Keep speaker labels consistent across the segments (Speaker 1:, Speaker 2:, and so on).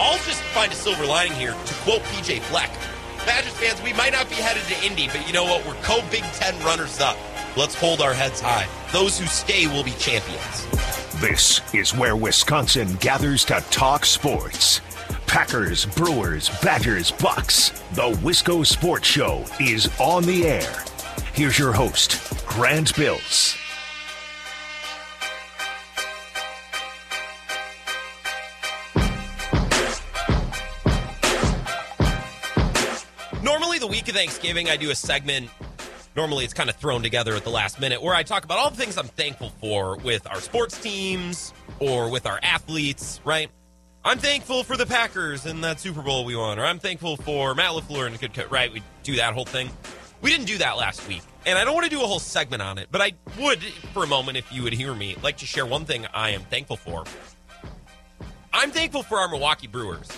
Speaker 1: I'll just find a silver lining here to quote PJ Fleck. Badgers fans, we might not be headed to Indy, but you know what? We're co Big Ten runners up. Let's hold our heads high. Those who stay will be champions.
Speaker 2: This is where Wisconsin gathers to talk sports. Packers, Brewers, Badgers, Bucks. The Wisco Sports Show is on the air. Here's your host, Grant Bills.
Speaker 1: Thanksgiving, I do a segment. Normally, it's kind of thrown together at the last minute where I talk about all the things I'm thankful for with our sports teams or with our athletes, right? I'm thankful for the Packers and that Super Bowl we won, or I'm thankful for Matt LaFleur and a good cut, right? We do that whole thing. We didn't do that last week, and I don't want to do a whole segment on it, but I would, for a moment, if you would hear me, like to share one thing I am thankful for. I'm thankful for our Milwaukee Brewers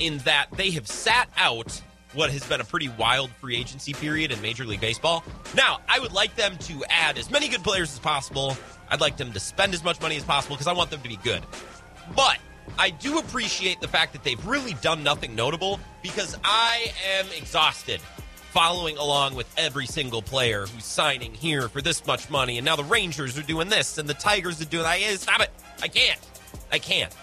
Speaker 1: in that they have sat out what has been a pretty wild free agency period in Major League Baseball. Now, I would like them to add as many good players as possible. I'd like them to spend as much money as possible because I want them to be good. But I do appreciate the fact that they've really done nothing notable because I am exhausted following along with every single player who's signing here for this much money. And now the Rangers are doing this and the Tigers are doing that. Eh, stop it. I can't. I can't.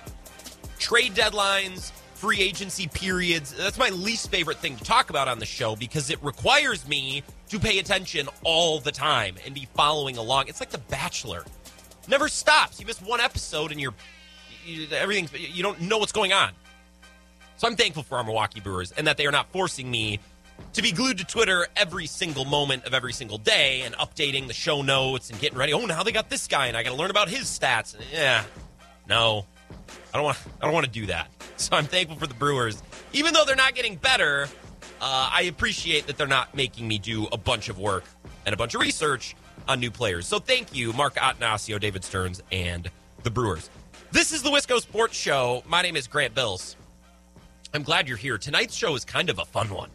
Speaker 1: Trade deadlines, free agency periods. That's my least favorite thing to talk about on the show because it requires me to pay attention all the time and be following along. It's like The Bachelor. Never stops. You miss one episode and you're you, everything you don't know what's going on. So I'm thankful for our Milwaukee Brewers and that they are not forcing me to be glued to Twitter every single moment of every single day and updating the show notes and getting ready. Oh, now they got this guy and I got to learn about his stats. Yeah. No. I don't want I don't want to do that. So I'm thankful for the Brewers. Even though they're not getting better, uh, I appreciate that they're not making me do a bunch of work and a bunch of research on new players. So thank you, Mark Attanasio, David Stearns, and the Brewers. This is the Wisco Sports Show. My name is Grant Bills. I'm glad you're here. Tonight's show is kind of a fun one.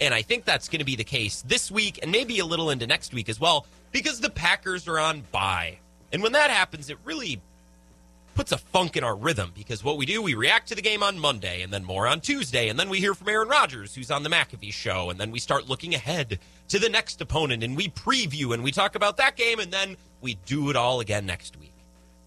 Speaker 1: And I think that's going to be the case this week and maybe a little into next week as well because the Packers are on bye. And when that happens, it really puts a funk in our rhythm because what we do, we react to the game on Monday and then more on Tuesday. And then we hear from Aaron Rodgers, who's on the McAfee show. And then we start looking ahead to the next opponent and we preview and we talk about that game. And then we do it all again next week.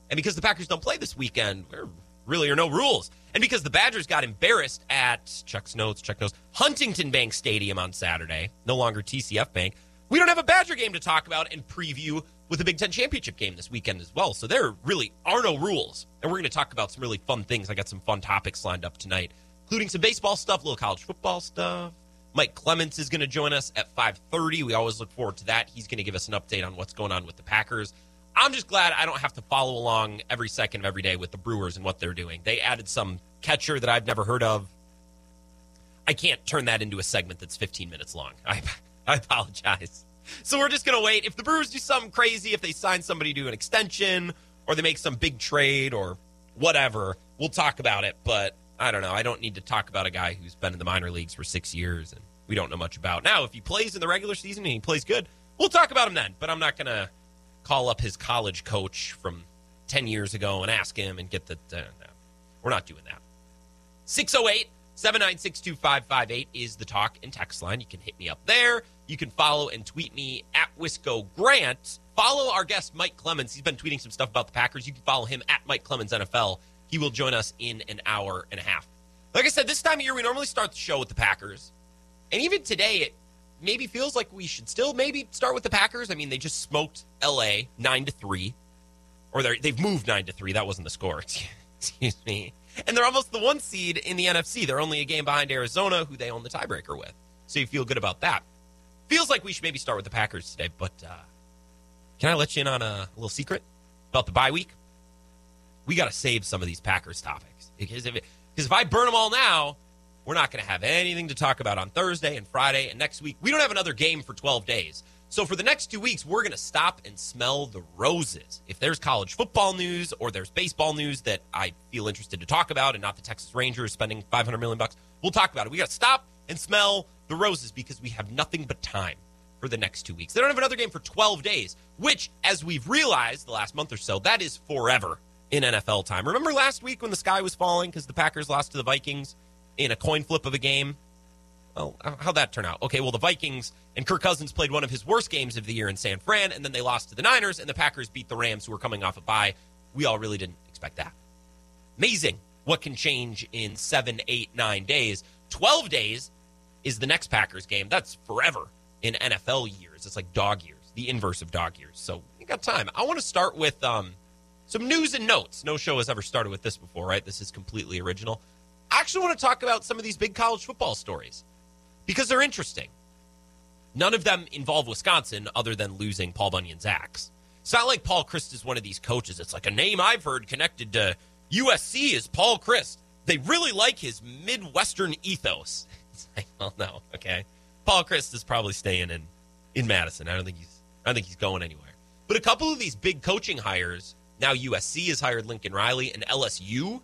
Speaker 1: And because the Packers don't play this weekend, there really are no rules. And because the Badgers got embarrassed at Chuck's notes, Chuck knows, Huntington Bank Stadium on Saturday, no longer TCF Bank, we don't have a Badger game to talk about and preview with the Big Ten championship game this weekend as well. So there really are no rules. And we're going to talk about some really fun things. I got some fun topics lined up tonight, including some baseball stuff, a little college football stuff. Mike Clements is going to join us at 5:30. We always look forward to that. He's going to give us an update on what's going on with the Packers. I'm just glad I don't have to follow along every second of every day with the Brewers and what they're doing. They added some catcher that I've never heard of. I can't turn that into a segment that's 15 minutes long. I, I apologize. So we're just going to wait. If the Brewers do something crazy, if they sign somebody to an extension or they make some big trade or whatever, we'll talk about it. But I don't know. I don't need to talk about a guy who's been in the minor leagues for six years and we don't know much about. Now, if he plays in the regular season and he plays good, we'll talk about him then. But I'm not going to call up his college coach from 10 years ago and ask him and get the. Uh, no, we're not doing that. 608 796 2558 is the talk and text line. You can hit me up there. You can follow and tweet me at Wisco Grant. Follow our guest, Mike Clemens. He's been tweeting some stuff about the Packers. You can follow him at Mike Clemens NFL. He will join us in an hour and a half. Like I said, this time of year, we normally start the show with the Packers. And even today, it maybe feels like we should still maybe start with the Packers. I mean, they just smoked LA 9 to 3. Or they've moved 9 to 3. That wasn't the score. Excuse me. And they're almost the one seed in the NFC. They're only a game behind Arizona, who they own the tiebreaker with. So you feel good about that. Feels like we should maybe start with the Packers today, but uh, can I let you in on a little secret about the bye week? We got to save some of these Packers topics because if, it, because if I burn them all now, we're not going to have anything to talk about on Thursday and Friday and next week. We don't have another game for 12 days. So for the next two weeks, we're going to stop and smell the roses. If there's college football news or there's baseball news that I feel interested to talk about, and not the Texas Rangers spending 500 million bucks, we'll talk about it. We got to stop and smell the roses because we have nothing but time for the next two weeks. They don't have another game for 12 days, which, as we've realized the last month or so, that is forever. in NFL time. Remember last week when the sky was falling because the Packers lost to the Vikings in a coin flip of a game? Well, how'd that turn out? Okay, well, the Vikings and Kirk Cousins played one of his worst games of the year in San Fran, and then they lost to the Niners, and the Packers beat the Rams, who were coming off a bye. We all really didn't expect that. Amazing what can change in seven, eight, nine days. 12 days is the next Packers game. That's forever in NFL years. It's like dog years, the inverse of dog years. So you got time. I want to start with um, some news and notes. No show has ever started with this before, right? This is completely original. I actually want to talk about some of these big college football stories because they're interesting. None of them involve Wisconsin other than losing Paul Bunyan's axe. It's not like Paul Chryst is one of these coaches. It's like a name I've heard connected to USC is Paul Chryst. They really like his Midwestern ethos. It's like, well, no, okay. Paul Chryst is probably staying in in Madison. I don't think he's I don't think he's going anywhere. But a couple of these big coaching hires now USC has hired Lincoln Riley and LSU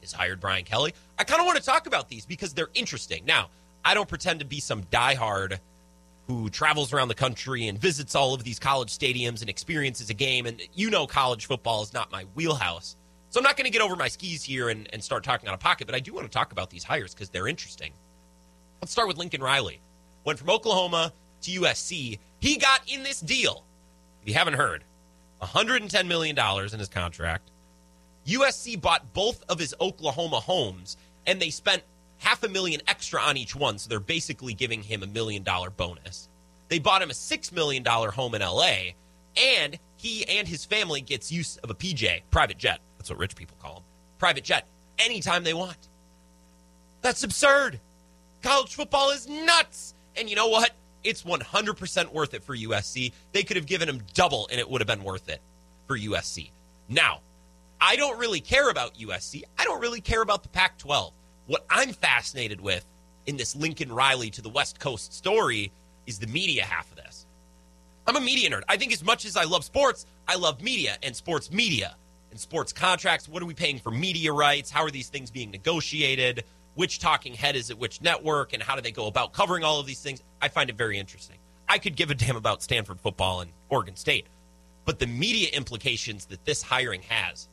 Speaker 1: has hired Brian Kelly. I kind of want to talk about these because they're interesting. Now, I don't pretend to be some diehard who travels around the country and visits all of these college stadiums and experiences a game. And you know, college football is not my wheelhouse. So I'm not going to get over my skis here and, and start talking out of pocket, but I do want to talk about these hires because they're interesting. Let's start with Lincoln Riley. Went from Oklahoma to USC. He got in this deal. If you haven't heard, $110 million in his contract. USC bought both of his Oklahoma homes, and they spent half a million extra on each one. So they're basically giving him a million dollar bonus. They bought him a $6 million home in LA, and he and his family gets use of a PJ, private jet. That's what rich people call them. Private jet, anytime they want. That's absurd. College football is nuts. And you know what? It's 100% worth it for USC. They could have given him double and it would have been worth it for USC. Now, I don't really care about USC. I don't really care about the Pac 12. What I'm fascinated with in this Lincoln Riley to the West Coast story is the media half of this. I'm a media nerd. I think as much as I love sports, I love media and sports media and sports contracts. What are we paying for media rights? How are these things being negotiated? Which talking head is at which network? And how do they go about covering all of these things? I find it very interesting. I could give a damn about Stanford football and Oregon State, but the media implications that this hiring has,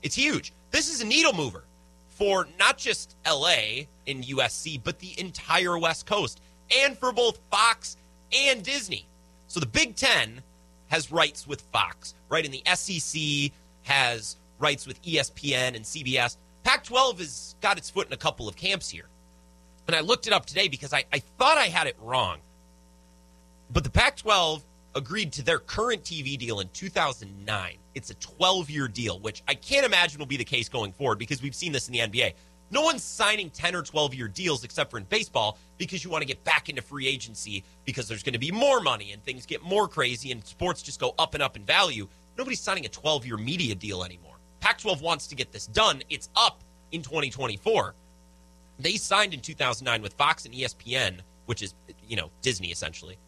Speaker 1: it's huge. This is a needle mover for not just LA in USC, but the entire West Coast and for both Fox and Disney. So the Big Ten has rights with Fox, right? And the SEC has rights with ESPN and CBS. Pac 12 has got its foot in a couple of camps here. And I looked it up today because I, I thought I had it wrong. But the Pac 12 agreed to their current TV deal in 2009. It's a 12 year deal, which I can't imagine will be the case going forward because we've seen this in the NBA. No one's signing 10 or 12 year deals except for in baseball because you want to get back into free agency because there's going to be more money and things get more crazy and sports just go up and up in value. Nobody's signing a 12 year media deal anymore. Pac 12 wants to get this done. It's up in 2024. They signed in 2009 with Fox and ESPN, which is, you know, Disney essentially.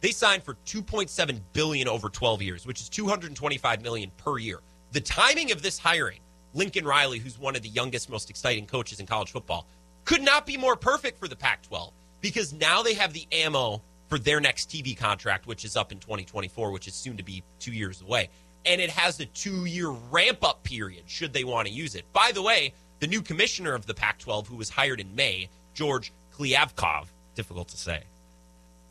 Speaker 1: They signed for 2.7 billion over 12 years, which is 225 million per year. The timing of this hiring, Lincoln Riley, who's one of the youngest, most exciting coaches in college football, could not be more perfect for the Pac 12 because now they have the ammo for their next TV contract, which is up in 2024, which is soon to be two years away. And it has a two year ramp up period should they want to use it. By the way, the new commissioner of the Pac 12, who was hired in May, George Kliavkoff, difficult to say.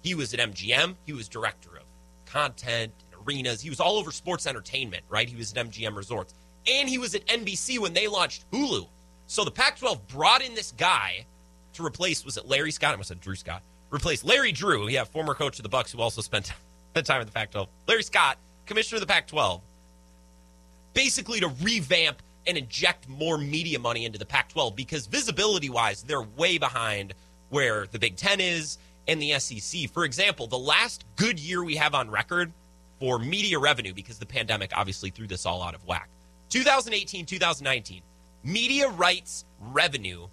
Speaker 1: He was at MGM, he was director of content arenas. He was all over sports entertainment, right? He was at MGM Resorts. And he was at NBC when they launched Hulu. So the Pac 12 brought in this guy to replace, was it Larry Scott? I must have Drew Scott replace Larry Drew, yeah, former coach of the Bucks, who also spent time in the Pac-12. Larry Scott, commissioner of the Pac-12, basically to revamp and inject more media money into the Pac-12 because visibility-wise, they're way behind where the Big Ten is and the SEC. For example, the last good year we have on record for media revenue, because the pandemic obviously threw this all out of whack. 2018, 2019, media rights revenue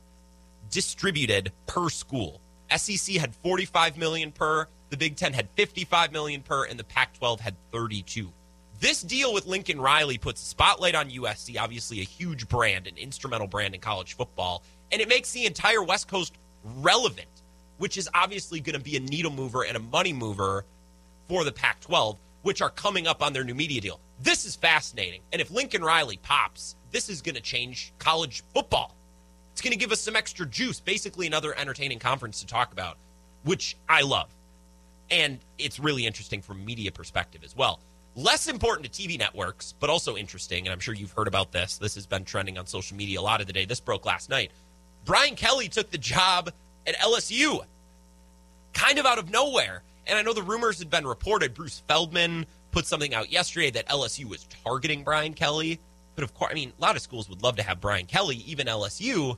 Speaker 1: distributed per school SEC had 45 million per, the Big 10 had 55 million per and the Pac-12 had 32. This deal with Lincoln Riley puts a spotlight on USC, obviously a huge brand, an instrumental brand in college football, and it makes the entire West Coast relevant, which is obviously going to be a needle mover and a money mover for the Pac 12, which are coming up on their new media deal. This is fascinating. And if Lincoln Riley pops, this is going to change college football. It's going to give us some extra juice, basically another entertaining conference to talk about, which I love. And it's really interesting from media perspective as well. Less important to TV networks, but also interesting, and I'm sure you've heard about this. This has been trending on social media a lot of the day. This broke last night. Brian Kelly took the job at LSU, kind of out of nowhere. And I know the rumors had been reported. Bruce Feldman put something out yesterday that LSU was targeting Brian Kelly. But of course, I mean, a lot of schools would love to have Brian Kelly, even LSU.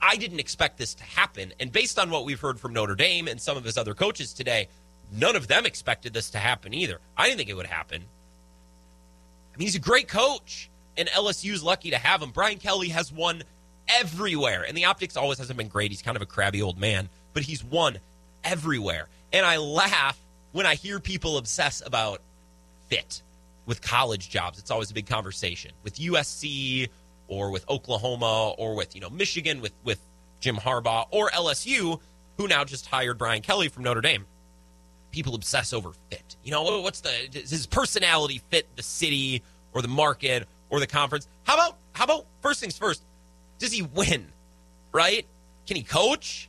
Speaker 1: I didn't expect this to happen. And based on what we've heard from Notre Dame and some of his other coaches today, none of them expected this to happen either. I didn't think it would happen. I mean, he's a great coach, and LSU's lucky to have him. Brian Kelly has won everywhere, and the optics always hasn't been great. He's kind of a crabby old man, but he's won everywhere. And I laugh when I hear people obsess about fit with college jobs. It's always a big conversation with USC or with Oklahoma or with you know Michigan with with Jim Harbaugh or LSU, who now just hired Brian Kelly from Notre Dame. People obsess over fit. You know, what's the his personality fit the city or the market or the conference? How about how about first things first? Does he win? Right? Can he coach?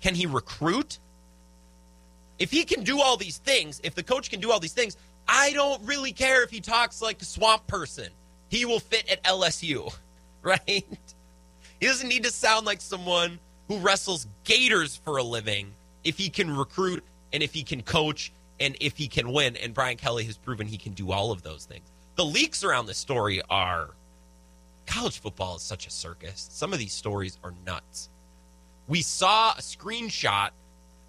Speaker 1: Can he recruit? If he can do all these things, if the coach can do all these things, I don't really care if he talks like a swamp person. He will fit at LSU, right? He doesn't need to sound like someone who wrestles gators for a living if he can recruit and if he can coach and if he can win. And Brian Kelly has proven he can do all of those things. The leaks around this story are college football is such a circus. Some of these stories are nuts. We saw a screenshot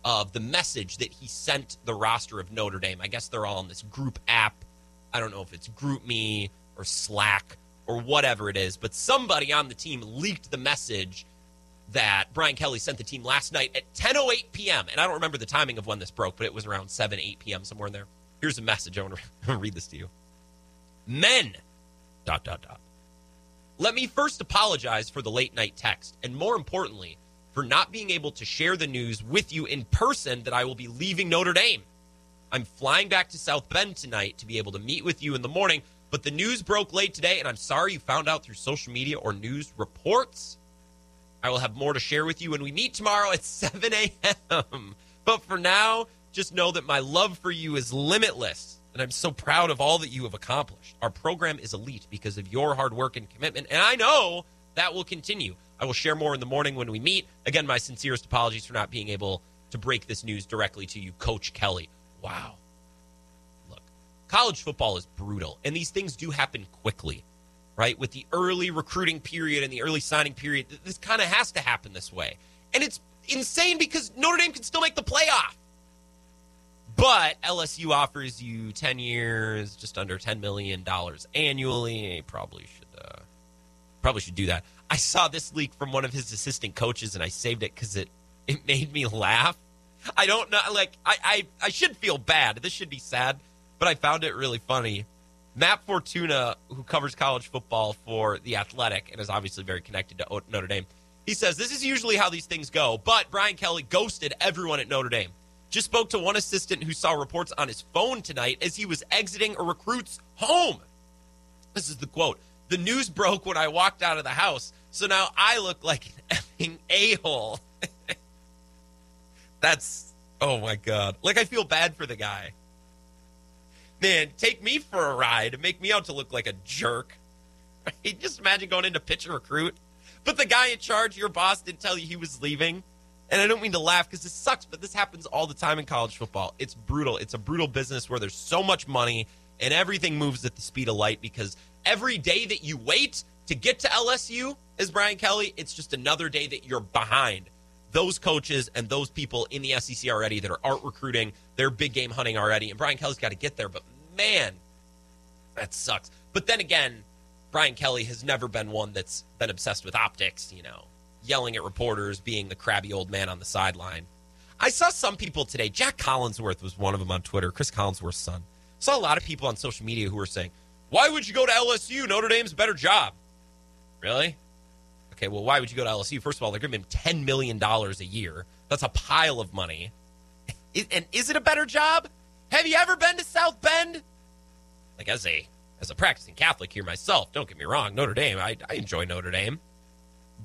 Speaker 1: of the message that he sent the roster of Notre Dame. I guess they're all in this group app. I don't know if it's GroupMe or Slack or whatever it is, but somebody on the team leaked the message that Brian Kelly sent the team last night at 10:08 p.m. And I don't remember the timing of when this broke, but it was around 7 8 p.m. somewhere in there. Here's a message. I want to read this to you. Men. Dot dot dot. Let me first apologize for the late night text, and more importantly, for not being able to share the news with you in person that I will be leaving Notre Dame. I'm flying back to South Bend tonight to be able to meet with you in the morning, but the news broke late today, and I'm sorry you found out through social media or news reports. I will have more to share with you when we meet tomorrow at 7 a.m. But for now, just know that my love for you is limitless, and I'm so proud of all that you have accomplished. Our program is elite because of your hard work and commitment, and I know that will continue. I will share more in the morning when we meet. Again, my sincerest apologies for not being able to break this news directly to you, Coach Kelly. Wow. Look, college football is brutal, and these things do happen quickly, right? With the early recruiting period and the early signing period, this kind of has to happen this way. And it's insane because Notre Dame can still make the playoff. But LSU offers you 10 years, just under $10 million annually. Probably should uh, probably should do that. I saw this leak from one of his assistant coaches and I saved it because it, it made me laugh. I don't know, like, I, I, I should feel bad. This should be sad, but I found it really funny. Matt Fortuna, who covers college football for The Athletic and is obviously very connected to Notre Dame, he says this is usually how these things go, but Brian Kelly ghosted everyone at Notre Dame. Just spoke to one assistant who saw reports on his phone tonight as he was exiting a recruit's home. This is the quote. The news broke when I walked out of the house, so now I look like an a hole. That's, oh my God. Like, I feel bad for the guy. Man, take me for a ride and make me out to look like a jerk. Right? Just imagine going into pitch and recruit. But the guy in charge, your boss, didn't tell you he was leaving. And I don't mean to laugh because this sucks, but this happens all the time in college football. It's brutal. It's a brutal business where there's so much money and everything moves at the speed of light because every day that you wait to get to LSU, as Brian Kelly, it's just another day that you're behind. Those coaches and those people in the SEC already that are art recruiting, they're big game hunting already, and Brian Kelly's got to get there. But man, that sucks. But then again, Brian Kelly has never been one that's been obsessed with optics, you know, yelling at reporters, being the crabby old man on the sideline. I saw some people today. Jack Collinsworth was one of them on Twitter, Cris Collinsworth's son. Saw a lot of people on social media who were saying, Why would you go to LSU? Notre Dame's a better job. Really? Okay, well, why would you go to LSU? First of all, they're giving him $10 million a year. That's a pile of money. And is it a better job? Have you ever been to South Bend? like as a as a practicing Catholic here myself, don't get me wrong, Notre Dame, I, I enjoy Notre Dame.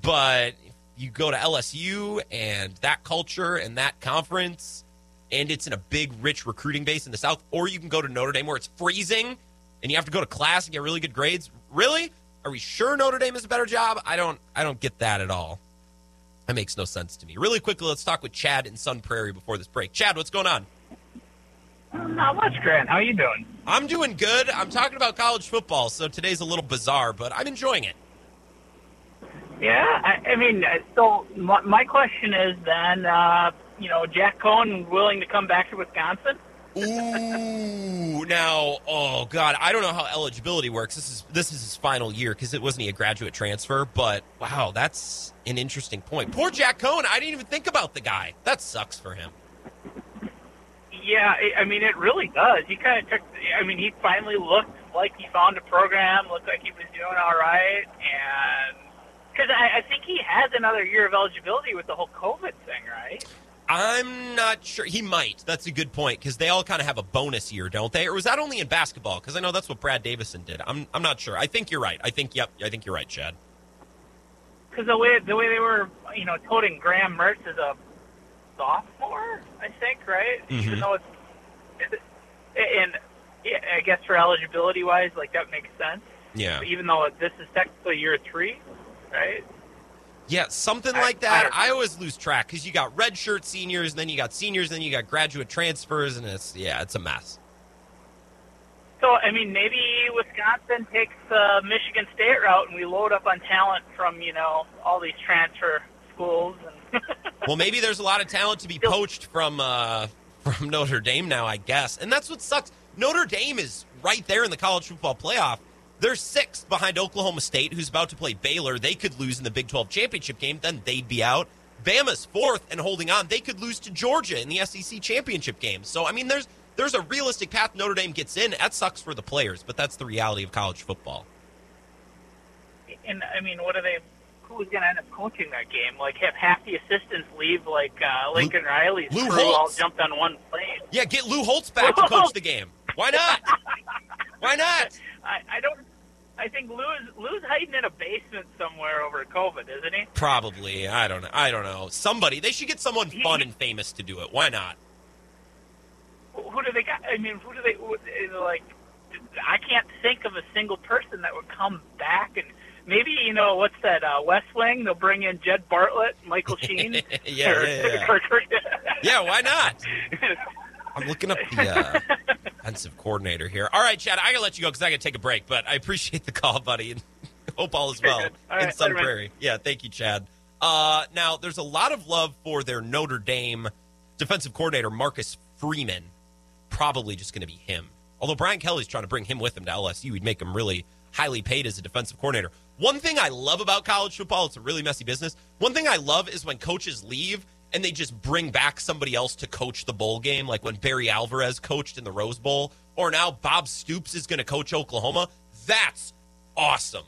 Speaker 1: But you go to LSU and that culture and that conference, and it's in a big, rich recruiting base in the South, or you can go to Notre Dame where it's freezing and you have to go to class and get really good grades. Really? Are we sure Notre Dame is a better job? I don't I don't get that at all. That makes no sense to me. Really quickly, let's talk with Chad in Sun Prairie before this break. Chad, what's going on?
Speaker 3: Not much, Grant. How are you doing?
Speaker 1: I'm doing good. I'm talking about college football, so today's a little bizarre, but I'm enjoying it.
Speaker 3: Yeah, I, I mean, uh, so my, my question is then, uh, you know, Jack Coan willing to come back to Wisconsin?
Speaker 1: Ooh, now, oh god, I don't know how eligibility works. This is this is his final year because it wasn't he a graduate transfer. But wow, that's an interesting point. Poor Jack Coan. I didn't even think about the guy. That sucks for him.
Speaker 3: Yeah, I I mean, it really does. He kind of took. I mean, he finally looked like he found a program. Looked like he was doing all right, and because I, I think he has another year of eligibility with the whole COVID thing, right?
Speaker 1: I'm not sure. He might. That's a good point because they all kind of have a bonus year, don't they? Or was that only in basketball? Because I know that's what Brad Davison did. I'm I'm not sure. I think you're right. I think yep. I think you're right, Chad.
Speaker 3: Because the way the way they were, you know, toting Graham Mertz as a sophomore, I think, right?
Speaker 1: Mhm.
Speaker 3: Even though it's, and yeah, I guess for eligibility wise, like that makes sense.
Speaker 1: Yeah.
Speaker 3: Even though this is technically year three, right?
Speaker 1: Yeah, something
Speaker 3: I-
Speaker 1: like that.
Speaker 3: don't.
Speaker 1: I, always lose track because you got redshirt seniors, and then you got seniors, then you got graduate transfers, and it's yeah, it's a mess.
Speaker 3: So I mean, maybe Wisconsin takes the Michigan State route, and we load up on talent from you know all these transfer schools. And
Speaker 1: Well, maybe there's a lot of talent to be poached from uh, from Notre Dame now, I guess, and that's what sucks. Notre Dame is right there in the college football playoff. They're sixth behind Oklahoma State, who's about to play Baylor. They could lose in the Big 12 championship game, then they'd be out. Bama's fourth and holding on. They could lose to Georgia in the SEC championship game. So, I mean, there's there's a realistic path Notre Dame gets in. That sucks for the players, but that's the reality of college football.
Speaker 3: and I mean, what are they? Who's going to end up coaching that game? Like, have half the assistants leave, like uh, Lincoln Riley's
Speaker 1: Lou
Speaker 3: crew all jumped on one plane.
Speaker 1: Yeah, get Lou Holtz back to coach the game. Why not? Why not?
Speaker 3: I, I don't. I think Lou's Lou's hiding in a basement somewhere over COVID, isn't he?
Speaker 1: Probably. I don't know. I don't know. Somebody. They should get someone fun and famous to do it. Why not?
Speaker 3: Who do they got? I mean, who do they who- like? I can't think of a single person that would come back and maybe you know what's that uh, West Wing? They'll bring in Jed Bartlet, Michael Sheen.
Speaker 1: Yeah,
Speaker 3: or-
Speaker 1: yeah, yeah. Yeah, why not? I'm looking up the uh, offensive coordinator here. All right, Chad, I gotta let you go because I gotta take a break. But I appreciate the call, buddy, and hope all is well
Speaker 3: All
Speaker 1: in
Speaker 3: right,
Speaker 1: Sun. Prairie. Yeah, thank you, Chad. Uh, now, there's a lot of love for their Notre Dame defensive coordinator Marcus Freeman. Probably just going to be him. Although Brian Kelly's trying to bring him with him to LSU, he'd make him really highly paid as a defensive coordinator. One thing I love about college football, it's a really messy business. One thing I love is when coaches leave and they just bring back somebody else to coach the bowl game, like when Barry Alvarez coached in the Rose Bowl, or now Bob Stoops is going to coach Oklahoma. That's awesome.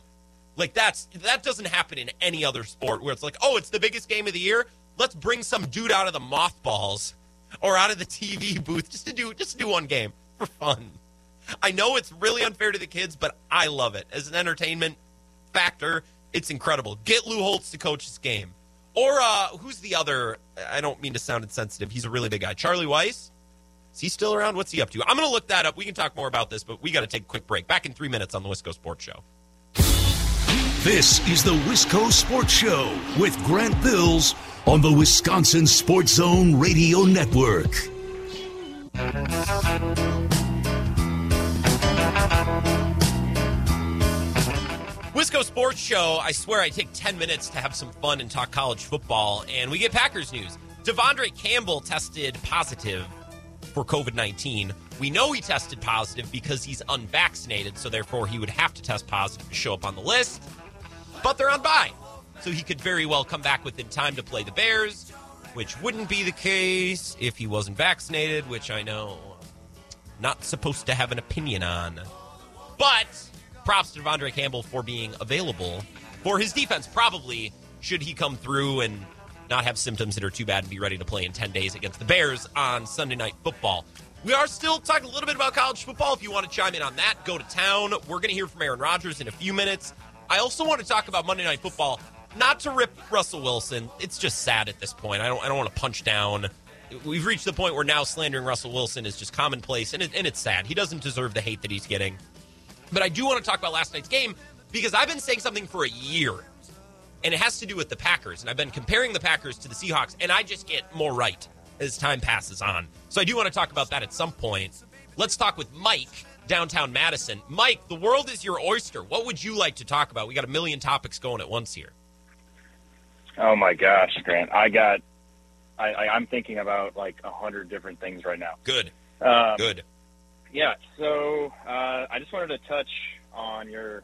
Speaker 1: Like that's that doesn't happen in any other sport where it's like, oh, it's the biggest game of the year. Let's bring some dude out of the mothballs or out of the TV booth just to do just to do one game for fun. I know it's really unfair to the kids, but I love it as an entertainment factor. It's incredible. Get Lou Holtz to coach this game, or uh, who's the other? I don't mean to sound insensitive. He's a really big guy. Charlie Weis. Is he still around? What's he up to? I'm going to look that up. We can talk more about this, but we got to take a quick break. Back in three minutes on the Wisco Sports Show.
Speaker 2: This is the Wisco Sports Show with Grant Bills on the Wisconsin Sports Zone Radio Network.
Speaker 1: Wisco Sports Show. I swear I take 10 minutes to have some fun and talk college football, and we get Packers news. De'Vondre Campbell tested positive for COVID 19. We know he tested positive because he's unvaccinated, so therefore he would have to test positive to show up on the list. But they're on bye, so he could very well come back within time to play the Bears, which wouldn't be the case if he wasn't vaccinated, which I know not supposed to have an opinion on. But props to De'Vondre Campbell for being available for his defense. Probably should he come through and not have symptoms that are too bad and be ready to play in 10 days against the Bears on Sunday Night Football. We are still talking a little bit about college football. If you want to chime in on that, go to town. We're going to hear from Aaron Rodgers in a few minutes. I also want to talk about Monday Night Football. Not to rip Russell Wilson. It's just sad at this point. I don't. I don't want to punch down. We've reached the point where now slandering Russell Wilson is just commonplace, and, it, and it's sad. He doesn't deserve the hate that he's getting. But I do want to talk about last night's game because I've been saying something for a year, and it has to do with the Packers. And I've been comparing the Packers to the Seahawks, and I just get more right as time passes on. So I do want to talk about that at some point. Let's talk with Mike, downtown Madison. Mike, the world is your oyster. What would you like to talk about? We got a million topics going at once here.
Speaker 4: Oh my gosh, Grant! I got, I, I I'm thinking about like a hundred different things right now.
Speaker 1: Good,
Speaker 4: Um,
Speaker 1: good.
Speaker 4: Yeah. So uh, I just wanted to touch on your.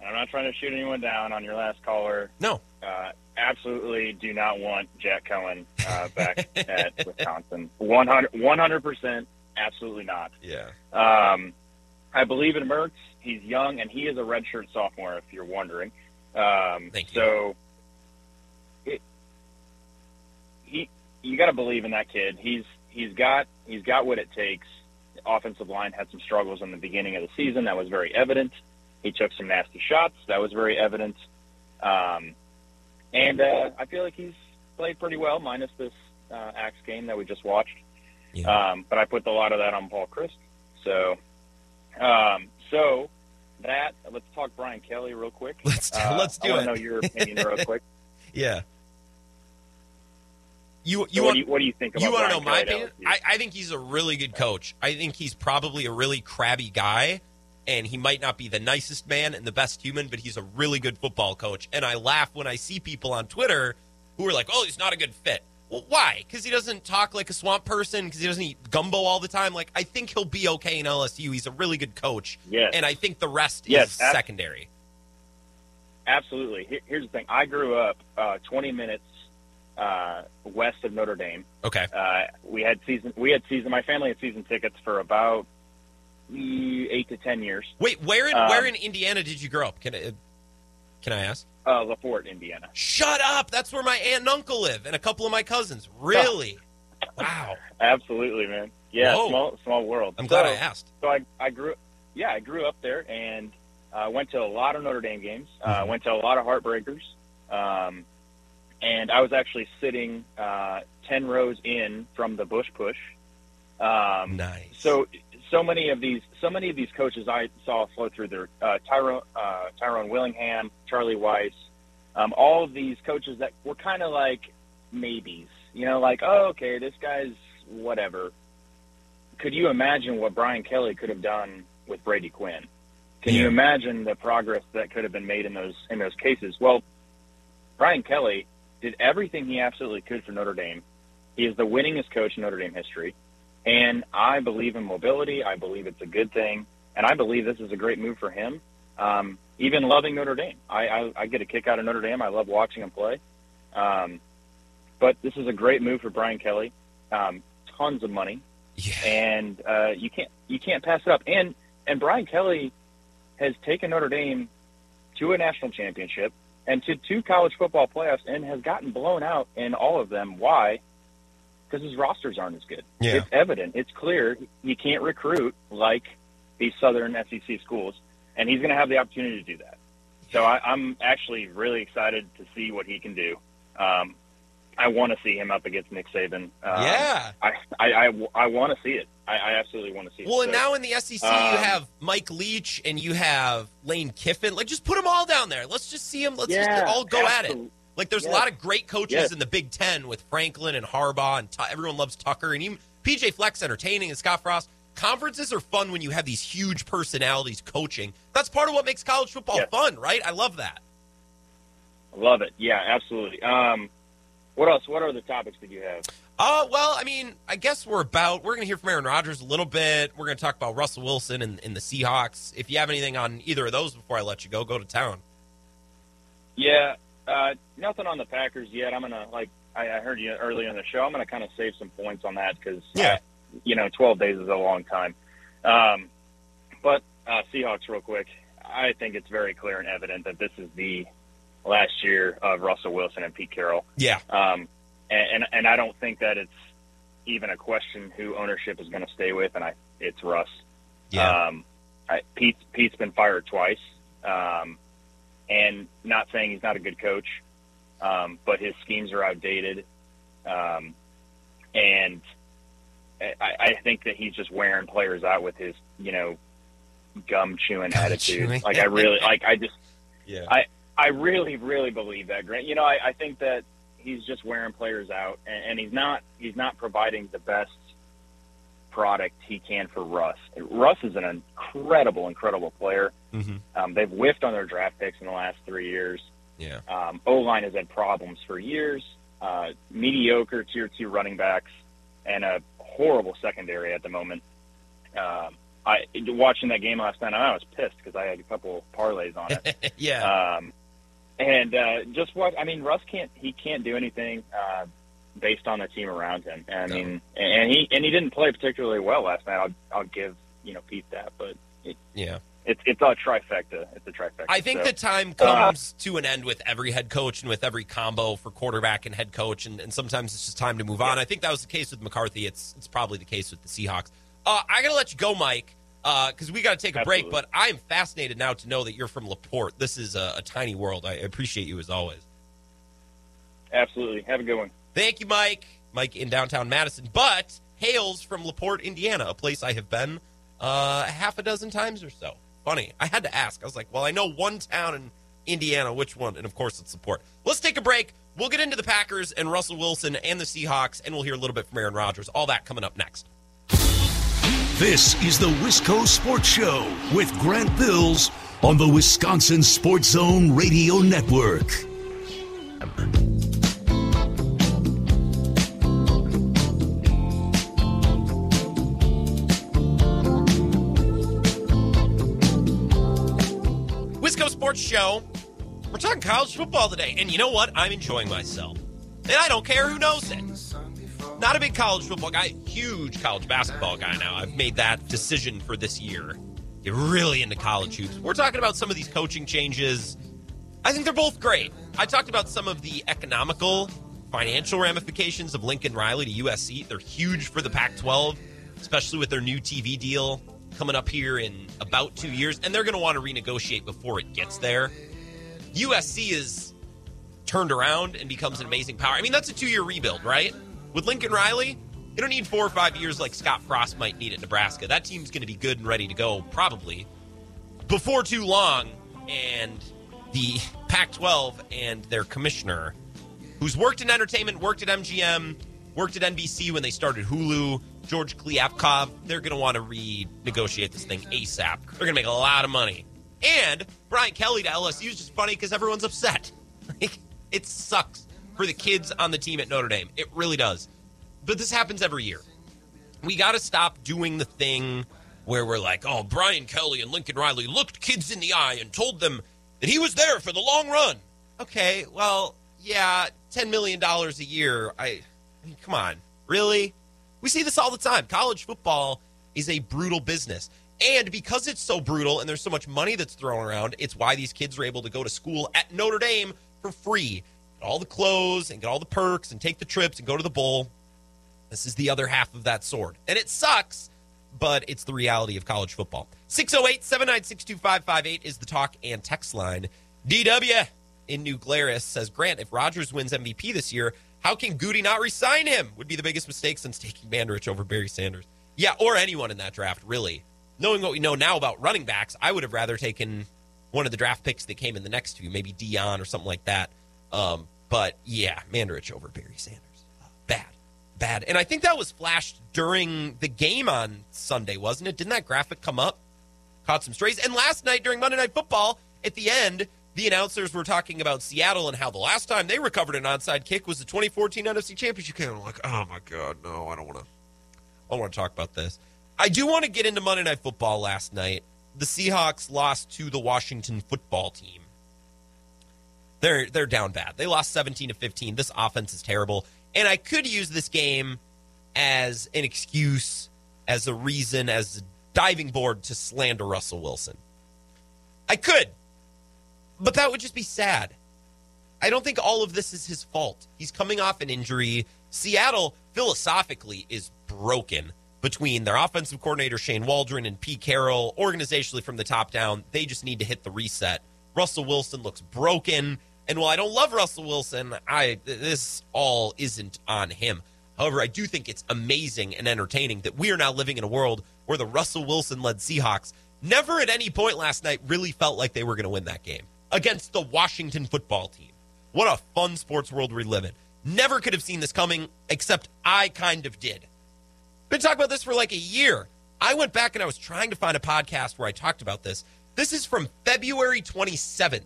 Speaker 4: and I'm not trying to shoot anyone down on your last caller.
Speaker 1: No,
Speaker 4: Uh, absolutely do not want Jack Coan uh, back at Wisconsin. 100 percent. Absolutely not.
Speaker 1: yeah,
Speaker 4: Um, I believe in Mertz. He's young, and he is a redshirt sophomore. If you're wondering, um,
Speaker 1: Thank you.
Speaker 4: so it, he, you got to believe in that kid. He's he's got he's got what it takes. Offensive line had some struggles in the beginning of the season. That was very evident. He took some nasty shots. That was very evident. Um, and uh, I feel like he's played pretty well, minus this uh, Axe game that we just watched.
Speaker 1: yeah.
Speaker 4: Um, but I put a lot of that on Paul Chryst. So, um, so that let's talk Brian Kelly real quick.
Speaker 1: Let's
Speaker 4: Uh,
Speaker 1: let's do
Speaker 4: I
Speaker 1: it.
Speaker 4: know your opinion real quick.
Speaker 1: yeah. You
Speaker 4: So
Speaker 1: you
Speaker 4: what,
Speaker 1: want
Speaker 4: do you, what do you think about
Speaker 1: you want to know my opinion? I, I think he's a really good coach. I think he's probably a really crabby guy, and he might not be the nicest man and the best human, but he's a really good football coach. And I laugh when I see people on Twitter who are like, "Oh, he's not a good fit." Well, why? Because he doesn't talk like a swamp person. Because he doesn't eat gumbo all the time. Like I think he'll be okay in LSU. He's a really good coach,
Speaker 4: yes,
Speaker 1: and I think the rest
Speaker 4: Yes,
Speaker 1: is
Speaker 4: ab-
Speaker 1: secondary.
Speaker 4: absolutely. Here's the thing. I grew up uh, 20 minutes uh, west of Notre Dame.
Speaker 1: Okay.
Speaker 4: Uh, we had season. We had season. My family had season tickets for about mm, eight to ten years.
Speaker 1: Wait, where in
Speaker 4: Um,
Speaker 1: where in Indiana did you grow up? Can I, can I ask?
Speaker 4: Uh, Laporte, Indiana.
Speaker 1: Shut up! That's where my aunt and uncle live, and a couple of my cousins. Really? Wow.
Speaker 4: Absolutely, man. Yeah,
Speaker 1: Whoa.
Speaker 4: small small world.
Speaker 1: I'm glad I asked.
Speaker 4: so I, I grew yeah I grew up there and uh, went to a lot of Notre Dame games. Uh,
Speaker 1: Mhm.
Speaker 4: went to a lot of heartbreakers, um, and I was actually sitting uh, ten rows in from the Bush push. Um,
Speaker 1: Nice.
Speaker 4: So so many of these so many of these coaches I saw flow through there. Uh, Tyrone uh, Tyrone Willingham, Charlie Weis, um, all of these coaches that were kind of like maybes. You know, like oh okay, this guy's whatever. Could you imagine what Brian Kelly could have done with Brady Quinn? Can
Speaker 1: Yeah.
Speaker 4: you imagine the progress that could have been made in those in those cases? Well, Brian Kelly did everything he absolutely could for Notre Dame. He is the winningest coach in Notre Dame history. And I believe in mobility. I believe it's a good thing. And I believe this is a great move for him. Um, even loving Notre Dame. I, I, I get a kick out of Notre Dame. I love watching him play. Um, but this is a great move for Brian Kelly. Um, tons of money.
Speaker 1: yeah.
Speaker 4: And uh, you can't you can't pass it up. And and Brian Kelly has taken Notre Dame to a national championship and to two college football playoffs and has gotten blown out in all of them. Why? Because his rosters aren't as good.
Speaker 1: Yeah.
Speaker 4: It's evident. It's clear. You can't recruit like these Southern SEC schools, and he's going to have the opportunity to do that. So I, I'm actually really excited to see what he can do. Um, I want to see him up against Nick Saban. Um,
Speaker 1: yeah.
Speaker 4: I I, I, I want to see it. I, I absolutely want to see it.
Speaker 1: Well, and
Speaker 4: So,
Speaker 1: now in the SEC, you
Speaker 4: um,
Speaker 1: have Mike Leach and you have Lane Kiffin. Like, just put them all down there. Let's just see them. Let's just all go at it. Like, there's a lot of great coaches
Speaker 4: Yes.
Speaker 1: in the Big Ten with Franklin and Harbaugh, and Tu- everyone loves Tucker, and even PJ Fleck's entertaining, and Scott Frost. Conferences are fun when you have these huge personalities coaching. That's part of what makes college football
Speaker 4: Yes.
Speaker 1: fun, right? I love that.
Speaker 4: I love it. Yeah, absolutely. Um, what else? What other topics did you have?
Speaker 1: Uh, well, I mean, I guess we're about, we're going to hear from Aaron Rodgers a little bit. We're going to talk about Russell Wilson and, and the Seahawks. If you have anything on either of those before I let you go, go to town.
Speaker 4: Yeah, uh, nothing on the Packers yet. I'm gonna like I, I heard you earlier in the show. I'm gonna kind of save some points on that because
Speaker 1: Yeah.
Speaker 4: you know, 12 days is a long time. Um, but uh, Seahawks, real quick. I think it's very clear and evident that this is the last year of Russell Wilson and Pete Carroll.
Speaker 1: Yeah.
Speaker 4: Um, and, and and I don't think that it's even a question who ownership is going to stay with, and I it's Russ.
Speaker 1: Yeah.
Speaker 4: Um, I, Pete Pete's been fired twice, um, and not saying he's not a good coach, um, but his schemes are outdated, um, and I, I think that he's just wearing players out with his you know gum chewing attitude.
Speaker 1: chewing.
Speaker 4: Like I really like I just
Speaker 1: yeah.
Speaker 4: I I really really believe that Grant. You know I, I think that he's just wearing players out, and, and he's not he's not providing the best product he can for Russ. Russ is an incredible incredible player.
Speaker 1: mm-hmm.
Speaker 4: Um, they've whiffed on their draft picks in the last three years.
Speaker 1: Yeah.
Speaker 4: Um, O line has had problems for years. Uh, mediocre tier two running backs and a horrible secondary at the moment. Um, I watching that game last night, I was pissed because I had a couple parlays on it.
Speaker 1: yeah.
Speaker 4: Um, and uh, just what I mean, Russ can't he can't do anything uh, based on the team around him. And I mean, and he and he didn't play particularly well last night. I'll I'll give you know Pete that, but it,
Speaker 1: yeah.
Speaker 4: it's it's a trifecta. It's a trifecta.
Speaker 1: I think
Speaker 4: So,
Speaker 1: the time comes to an end with every head coach and with every combo for quarterback and head coach, and, and sometimes it's just time to move on. I think that was the case with McCarthy. It's it's probably the case with the Seahawks. Uh, I gotta let you go, Mike, because we got to take a break. But I am fascinated now to know that you're from Laporte. This is a, a tiny world. I appreciate you as always.
Speaker 4: absolutely have a good one.
Speaker 1: Thank you, Mike. Mike in downtown Madison, but hails from Laporte, Indiana, a place I have been uh, half a dozen times or so. Funny. I had to ask. I was like, well, I know one town in Indiana. Which one? And of course, it's Laporte. Let's take a break. We'll get into the Packers and Russell Wilson and the Seahawks, and we'll hear a little bit from Aaron Rodgers. All that coming up next.
Speaker 2: This is the Wisco Sports Show with Grant Bills on the Wisconsin Sports Zone Radio Network.
Speaker 1: Wisco Sports Show. We're talking college football today, and you know what? I'm enjoying myself, and I don't care who knows it. Not a big college football guy, huge college basketball guy now. I've made that decision for this year. Get really into college hoops. We're talking about some of these coaching changes. I think they're both great. I talked about some of the economical, financial ramifications of Lincoln Riley to USC. They're huge for the Pac 12, especially with their new TV deal coming up here in about two years. And they're going to want to renegotiate before it gets there. USC is turned around and becomes an amazing power. I mean, that's a two year rebuild, right? With Lincoln Riley, you don't need four or five years like Scott Frost might need at Nebraska. That team's going to be good and ready to go probably before too long. And the Pac 12 and their commissioner, who's worked in entertainment, worked at MGM, worked at NBC when they started Hulu, George Kliavkoff, they're going to want to renegotiate this thing ASAP. They're going to make a lot of money. And Brian Kelly to LSU is just funny because everyone's upset. It sucks for the kids on the team at Notre Dame. It really does. But this happens every year. We got to stop doing the thing where we're like, oh, Brian Kelly and Lincoln Riley looked kids in the eye and told them that he was there for the long run. Okay, well, yeah, $10 million a year. I, I mean, come on. Really? We see this all the time. College football is a brutal business. And because it's so brutal and there's so much money that's thrown around, it's why these kids are able to go to school at Notre Dame for free. All the clothes and get all the perks and take the trips and go to the bowl. This is the other half of that sword. And it sucks, but it's the reality of college football. 608 796 2558 is the talk and text line. DW in New Glarus says Grant, if Rodgers wins MVP this year, how can Gutey not resign him? Would be the biggest mistake since taking Mandarich over Barry Sanders. Yeah, or anyone in that draft, really. Knowing what we know now about running backs, I would have rather taken one of the draft picks that came in the next two, maybe Deion or something like that. Um, but yeah, Mandarich over Barry Sanders. Bad. Bad. And I think that was flashed during the game on Sunday, wasn't it? Didn't that graphic come up? Caught some strays. And last night during Monday Night Football, at the end, the announcers were talking about Seattle and how the last time they recovered an onside kick was the 2014 NFC Championship game. I'm like, oh my god, no, I don't want to. I want to talk about this. I do want to get into Monday Night Football last night. The Seahawks lost to the Washington Football Team. They're they're down bad. They lost 17 to 15. This offense is terrible, and I could use this game as an excuse, as a reason, as a diving board to slander Russell Wilson. I could, but that would just be sad. I don't think all of this is his fault. He's coming off an injury. Seattle philosophically is broken between their offensive coordinator Shane Waldron and Pete Carroll. Organizationally, from the top down, they just need to hit the reset. Russell Wilson looks broken, and while I don't love Russell Wilson, I this all isn't on him. However, I do think it's amazing and entertaining that we are now living in a world where the Russell Wilson led Seahawks never at any point last night really felt like they were going to win that game against the Washington football team. What a fun sports world we live in. Never could have seen this coming, except I kind of did. Been talking about this for like a year. I went back and I was trying to find a podcast where I talked about this. This is from February 27th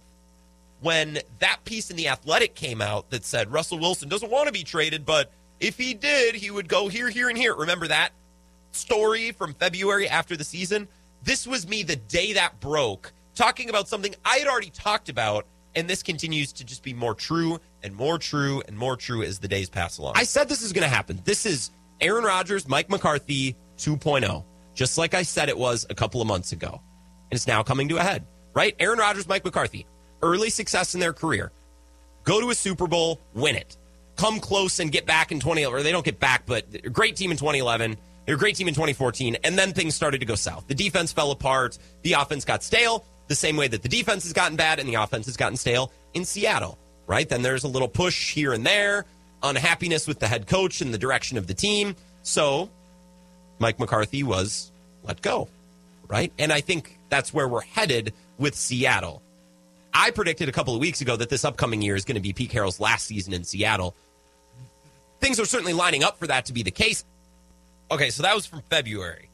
Speaker 1: when that piece in The Athletic came out that said Russell Wilson doesn't want to be traded, but if he did, he would go here, here, and here. Remember that story from February after the season? This was me the day that broke, talking about something I had already talked about, and this continues to just be more true and more true and more true as the days pass along. I said this is going to happen. This is Aaron Rodgers, Mike McCarthy 2.0, just like I said it was a couple of months ago. And it's now coming to a head, right? Aaron Rodgers, Mike McCarthy, early success in their career. Go to a Super Bowl, win it. Come close and get back in 20 or they don't get back, but great team in 2011. They're a great team in 2014, and then things started to go south. The defense fell apart. The offense got stale, the same way that the defense has gotten bad and the offense has gotten stale in Seattle, right? Then there's a little push here and there, unhappiness with the head coach and the direction of the team. So Mike McCarthy was let go, right? And I think that's where we're headed with Seattle. I predicted a couple of weeks ago that this upcoming year is going to be Pete Carroll's last season in Seattle. Things are certainly lining up for that to be the case. Okay, so that was from February.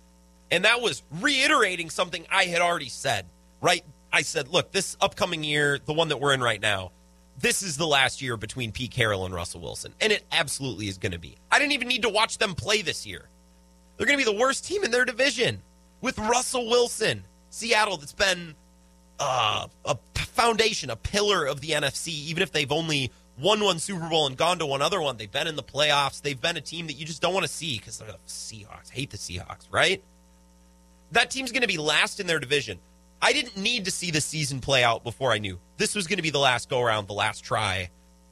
Speaker 1: And that was reiterating something I had already said, right? I said, look, this upcoming year, the one that we're in right now, this is the last year between Pete Carroll and Russell Wilson. And it absolutely is going to be. I didn't even need to watch them play this year. They're going to be the worst team in their division with Russell Wilson. Seattle, that's been uh, a foundation, a pillar of the NFC, even if they've only won one Super Bowl and gone to one other one. They've been in the playoffs. They've been a team that you just don't want to see because they're the Seahawks. hate the Seahawks, right? That team's going to be last in their division. I didn't need to see the season play out before I knew this was going to be the last go around, the last try,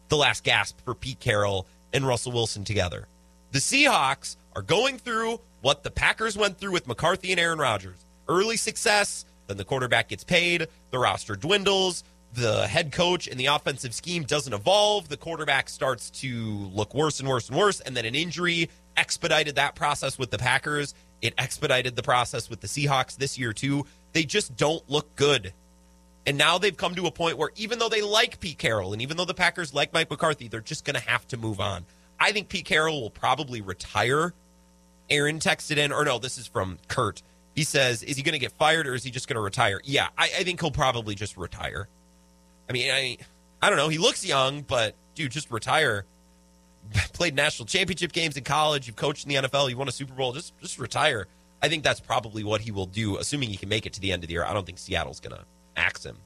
Speaker 1: the last gasp for Pete Carroll and Russell Wilson together. The Seahawks are going through what the Packers went through with McCarthy and Aaron Rodgers. Early success, then the quarterback gets paid, the roster dwindles, the head coach and the offensive scheme doesn't evolve, the quarterback starts to look worse and worse and worse, and then an injury expedited that process with the Packers. It expedited the process with the Seahawks this year, too. They just don't look good. And now they've come to a point where even though they like Pete Carroll and even though the Packers like Mike McCarthy, they're just going to have to move on. I think Pete Carroll will probably retire. Aaron texted in, or no, this is from Kurt. He says, Is he going to get fired or is he just going to retire? Yeah, I, I think he'll probably just retire. I mean, I, I don't know. He looks young, but dude, just retire. Played national championship games in college. You've coached in the NFL. You won a Super Bowl. Just, just retire. I think that's probably what he will do, assuming he can make it to the end of the year. I don't think Seattle's going to axe him.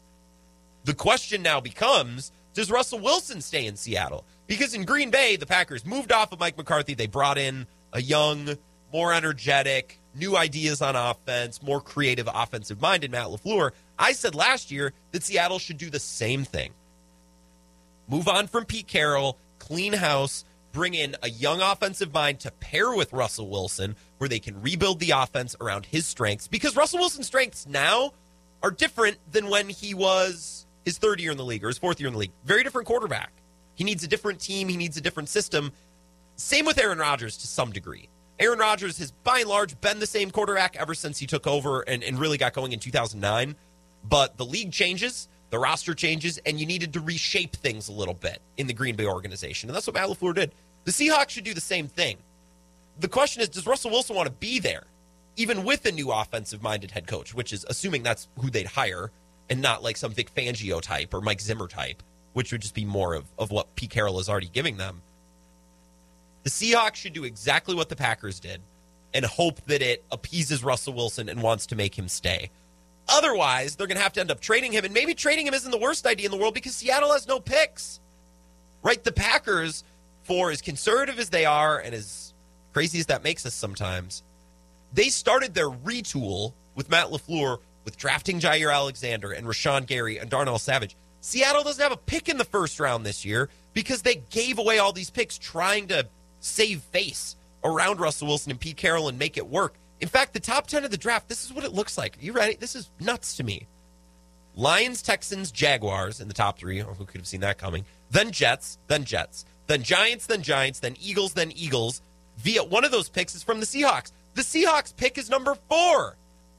Speaker 1: The question now becomes Does Russell Wilson stay in Seattle? Because in Green Bay, the Packers moved off of Mike McCarthy. They brought in a young, more energetic, new ideas on offense, more creative offensive minded Matt LaFleur. I said last year that Seattle should do the same thing. Move on from Pete Carroll, clean house, bring in a young offensive mind to pair with Russell Wilson, where they can rebuild the offense around his strengths. Because Russell Wilson's strengths now are different than when he was his third year in the league or his fourth year in the league. Very different quarterback. He needs a different team, he needs a different system. Same with Aaron Rodgers to some degree. Aaron Rodgers has by and large been the same quarterback ever since he took over and, and really got going in 2009. But the league changes, the roster changes, and you needed to reshape things a little bit in the Green Bay organization. And that's what Matt LaFleur did. The Seahawks should do the same thing. The question is does Russell Wilson want to be there, even with a new offensive minded head coach, which is assuming that's who they'd hire and not like some Vic Fangio type or Mike Zimmer type, which would just be more of, of what Pete Carroll is already giving them. The Seahawks should do exactly what the Packers did and hope that it appeases Russell Wilson and wants to make him stay. Otherwise, they're going to have to end up trading him, and maybe trading him isn't the worst idea in the world because Seattle has no picks. Right? The Packers, for as conservative as they are and as crazy as that makes us sometimes, they started their retool with Matt LaFleur with drafting Jaire Alexander and Rashan Gary and Darnell Savage. Seattle doesn't have a pick in the first round this year because they gave away all these picks trying to save face around Russell Wilson and Pete Carroll and make it work. In fact, the top 10 of the draft, this is what it looks like. Are you ready? This is nuts to me. Lions, Texans, Jaguars in the top three. Oh, who could have seen that coming? Then Jets, then Jets, then Giants, then Giants, then Eagles, then Eagles. Via one of those picks is from the Seahawks. The Seahawks pick is number four.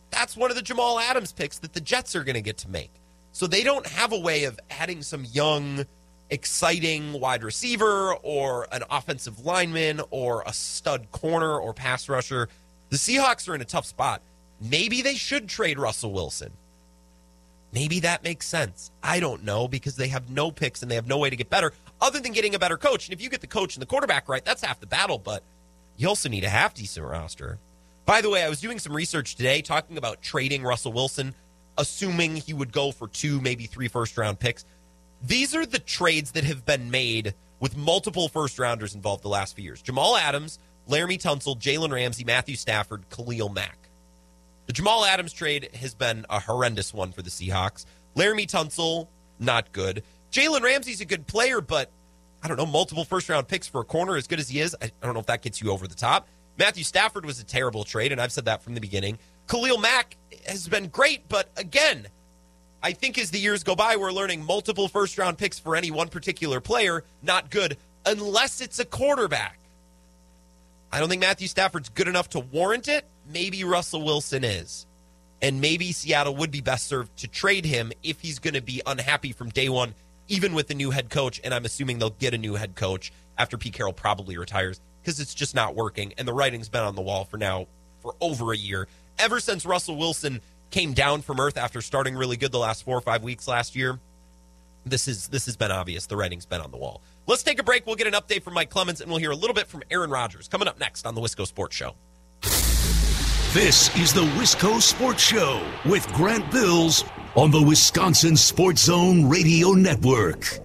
Speaker 1: That's one of the Jamal Adams picks that the Jets are going to get to make. So they don't have a way of adding some young, exciting wide receiver or an offensive lineman or a stud corner or pass rusher. The Seahawks are in a tough spot. Maybe they should trade Russell Wilson. Maybe that makes sense. I don't know because they have no picks and they have no way to get better other than getting a better coach. And if you get the coach and the quarterback right, that's half the battle, but you also need a half decent roster. By the way, I was doing some research today talking about trading Russell Wilson, assuming he would go for two, maybe three first round picks. These are the trades that have been made with multiple first rounders involved the last few years Jamal Adams, Laremy Tunsil, Jalen Ramsey, Matthew Stafford, Khalil Mack. The Jamal Adams trade has been a horrendous one for the Seahawks. Laremy Tunsil, not good. Jalen Ramsey's a good player, but I don't know, multiple first round picks for a corner as good as he is. I, I don't know if that gets you over the top. Matthew Stafford was a terrible trade, and I've said that from the beginning. Khalil Mack has been great, but again, I think as the years go by, we're learning multiple first round picks for any one particular player, not good, unless it's a quarterback. I don't think Matthew Stafford's good enough to warrant it. Maybe Russell Wilson is. And maybe Seattle would be best served to trade him if he's going to be unhappy from day one, even with the new head coach. And I'm assuming they'll get a new head coach after Pete Carroll probably retires because it's just not working. And the writing's been on the wall for now for over a year. Ever since Russell Wilson came down from earth after starting really good the last four or five weeks last year, this is this has been obvious. The writing's been on the wall. Let's take a break. We'll get an update from Mike Clemens, and we'll hear a little bit from Aaron Rodgers coming up next on the Wisco Sports Show.
Speaker 2: This is the Wisco Sports Show with Grant Bills on the Wisconsin Sports Zone Radio Network.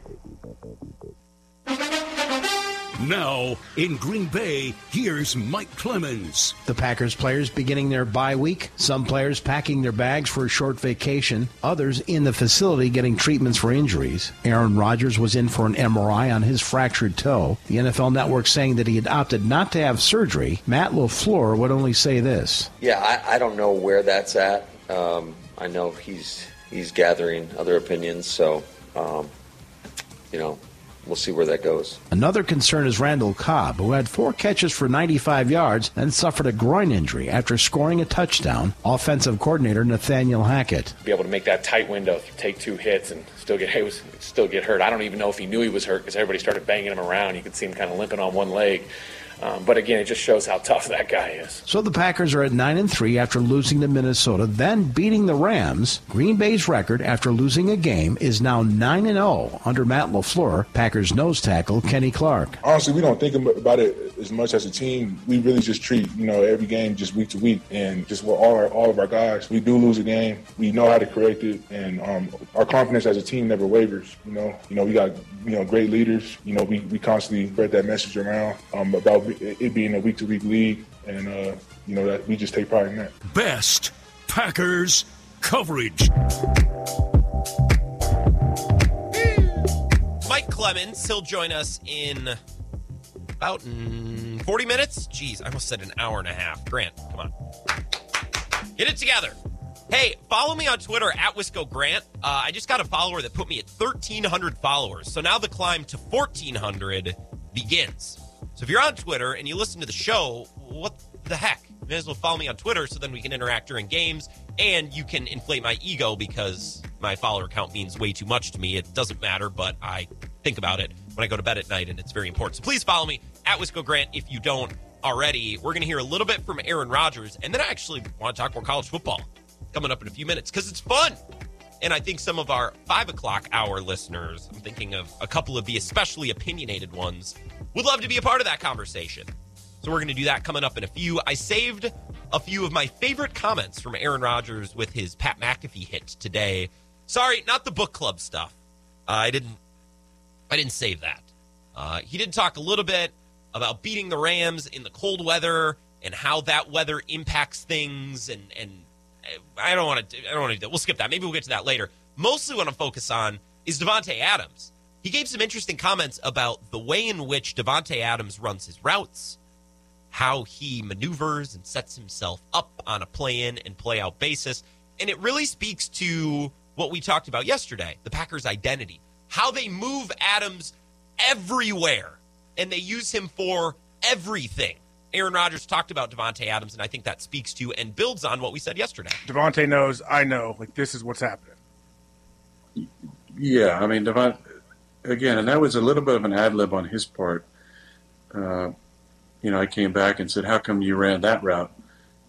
Speaker 2: Now, in Green Bay, here's Mike Clemens.
Speaker 5: The Packers players beginning their bye week. Some players packing their bags for a short vacation. Others in the facility getting treatments for injuries. Aaron Rodgers was in for an MRI on his fractured toe. The NFL Network saying that he had opted not to have surgery. Matt LaFleur would only say this.
Speaker 6: Yeah, I, I don't know where that's at. Um, I know he's he's gathering other opinions, so um, you know we'll see where that goes.
Speaker 5: Another concern is Randall Cobb, who had four catches for 95 yards and suffered a groin injury after scoring a touchdown. Offensive coordinator Nathaniel Hackett.
Speaker 7: Be able to make that tight window, take two hits, and still get was still get hurt. I don't even know if he knew he was hurt because everybody started banging him around. You could see him kind of limping on one leg. Um, but again, it just shows how tough that guy is.
Speaker 5: So the Packers are at 9 and 3 after losing to Minnesota, then beating the Rams. Green Bay's record after losing a game is now 9 and 0 under Matt LaFleur, Packers nose tackle Kenny Clark.
Speaker 8: Honestly, we don't think about it as much as a team. We really just treat, you know, every game just week to week and just with all our all of our guys. We do lose a game. We know how to correct it and um, our confidence as a team never wavers, you know. You know, we got, you know, great leaders. You know, we, we constantly spread that message around um, about it being a week to week league, and uh, you know that we just take pride in that.
Speaker 2: Best Packers coverage.
Speaker 1: Mike Clemens, he'll join us in about mm, 40 minutes. Jeez, I almost said an hour and a half. Grant, come on. Get it together. Hey, follow me on Twitter at Wisco Grant. Uh, I just got a follower that put me at 1,300 followers. So now the climb to 1,400 begins. So if you're on Twitter and you listen to the show, what the heck? You may as well follow me on Twitter so then we can interact during games and you can inflate my ego because my follower count means way too much to me. It doesn't matter, but I think about it when I go to bed at night and it's very important. So please follow me at Wisco Grant if you don't already. We're going to hear a little bit from Aaron Rodgers and then I actually want to talk more college football coming up in a few minutes because it's fun. And I think some of our five o'clock hour listeners, I'm thinking of a couple of the especially opinionated ones, would love to be a part of that conversation. So we're going to do that coming up in a few. I saved a few of my favorite comments from Aaron Rodgers with his Pat McAfee hit today. Sorry, not the book club stuff. Uh, I didn't. I didn't save that. Uh, he did talk a little bit about beating the Rams in the cold weather and how that weather impacts things. And and I don't want to. I don't want to. do that. We'll skip that. Maybe we'll get to that later. Mostly, what I'm focused on is Davante Adams he gave some interesting comments about the way in which Davante Adams runs his routes, how he maneuvers and sets himself up on a play in and play out basis. And it really speaks to what we talked about yesterday the Packers' identity, how they move Adams everywhere and they use him for everything. Aaron Rodgers talked about Davante Adams, and I think that speaks to and builds on what we said yesterday.
Speaker 9: Davante knows, I know, like this is what's happening.
Speaker 10: Yeah, I mean, Davante, again, and that was a little bit of an ad lib on his part. Uh, you know, I came back and said, "How come you ran that route?"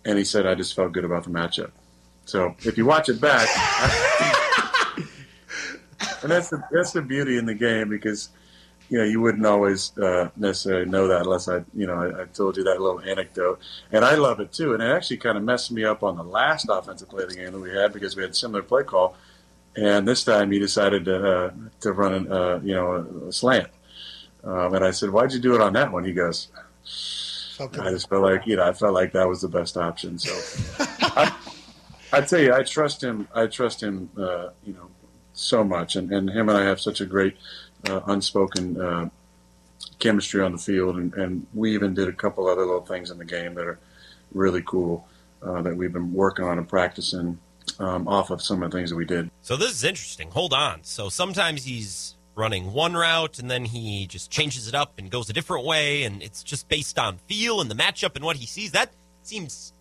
Speaker 10: And he said, "I just felt good about the matchup." So if you watch it back, and that's the that's the beauty in the game because you know you wouldn't always uh, necessarily know that unless I you know I, I, told you that little anecdote, and I love it too. And it actually kind of messed me up on the last offensive play of the game that we had because we had a similar play call, and this time he decided to uh, to run an, uh, you know a, a slant, um, and I said, "Why'd you do it on that one?" He goes. I just felt like you know I felt like that was the best option. So I, I tell you, I trust him. I trust him. Uh, you know, so much, and, and him and I have such a great uh, unspoken uh, chemistry on the field, and, and we even did a couple other little things in the game that are really cool uh, that we've been working on and practicing um, off of some of the things that we did.
Speaker 1: So this is interesting. Hold on. So sometimes he's running one route and then he just changes it up and goes a different way, and it's just based on feel and the matchup and what he sees. That seems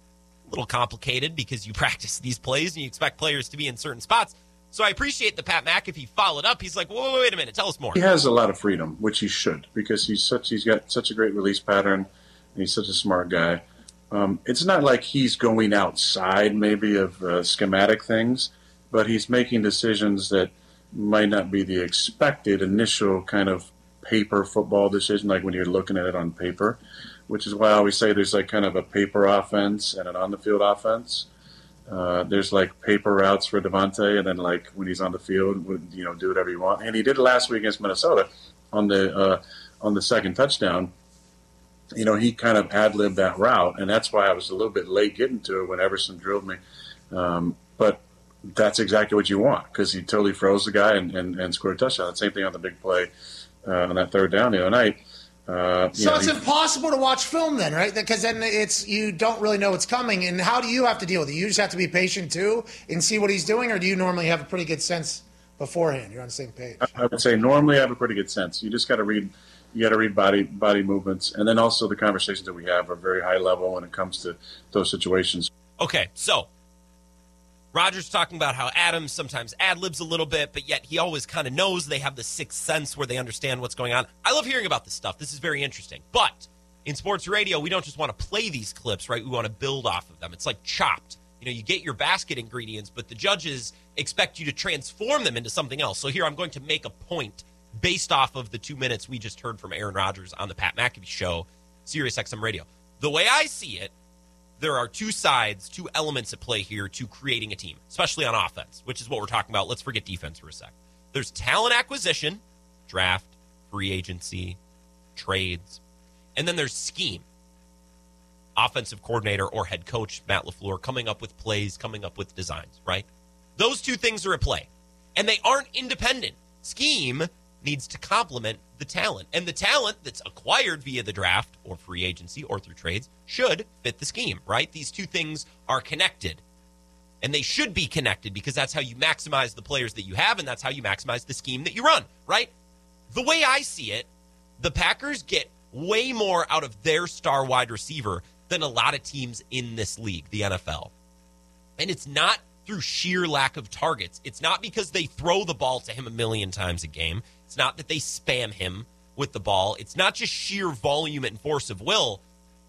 Speaker 1: a little complicated because you practice these plays and you expect players to be in certain spots. So I appreciate the Pat McAfee followed up. He's like, whoa, wait a minute, tell us more.
Speaker 10: He has a lot of freedom, which he should, because he's such he's got such a great release pattern, and he's such a smart guy. Um, it's not like he's going outside maybe of uh, schematic things, but he's making decisions that might not be the expected initial kind of paper football decision, like when you're looking at it on paper, which is why I always say there's like kind of a paper offense and an on the field offense. Uh, there's like paper routes for Davante, and then like when he's on the field, would you know do whatever you want. And he did it last week against Minnesota on the uh, on the second touchdown. You know, he kind of ad libbed that route, and that's why I was a little bit late getting to it when Everson drilled me. Um, but that's exactly what you want because he totally froze the guy and, and, and scored a touchdown. Same thing on the big play uh, on that third down the other night. Uh,
Speaker 11: so know, it's he, impossible to watch film then, right? Because then it's you don't really know what's coming. And how do you have to deal with it? You just have to be patient too and see what he's doing, or do you normally have a pretty good sense beforehand? You're on the same page.
Speaker 10: I would say normally I have a pretty good sense. You just got to read. You got to read body body movements, and then also the conversations that we have are very high level when it comes to those situations.
Speaker 1: Okay, so Rodgers talking about how Adams sometimes ad libs a little bit, but yet he always kind of knows they have the sixth sense where they understand what's going on. I love hearing about this stuff. This is very interesting. But in sports radio, we don't just want to play these clips, right? We want to build off of them. It's like chopped. You know, you get your basket ingredients, but the judges expect you to transform them into something else. So here I'm going to make a point based off of the two minutes we just heard from Aaron Rodgers on the Pat McAfee show, Sirius XM Radio. The way I see it, there are two sides, two elements at play here to creating a team, especially on offense, which is what we're talking about. Let's forget defense for a sec. There's talent acquisition, draft, free agency, trades, and then there's scheme. Offensive coordinator or head coach Matt LaFleur coming up with plays, coming up with designs, right? Those two things are at play. And they aren't independent. Scheme needs to complement the talent. And the talent that's acquired via the draft or free agency or through trades should fit the scheme, right? These two things are connected. And they should be connected because that's how you maximize the players that you have and that's how you maximize the scheme that you run, right? The way I see it, the Packers get way more out of their star wide receiver than a lot of teams in this league, the NFL. And it's not through sheer lack of targets. It's not because they throw the ball to him a million times a game. It's not that they spam him with the ball. It's not just sheer volume and force of will.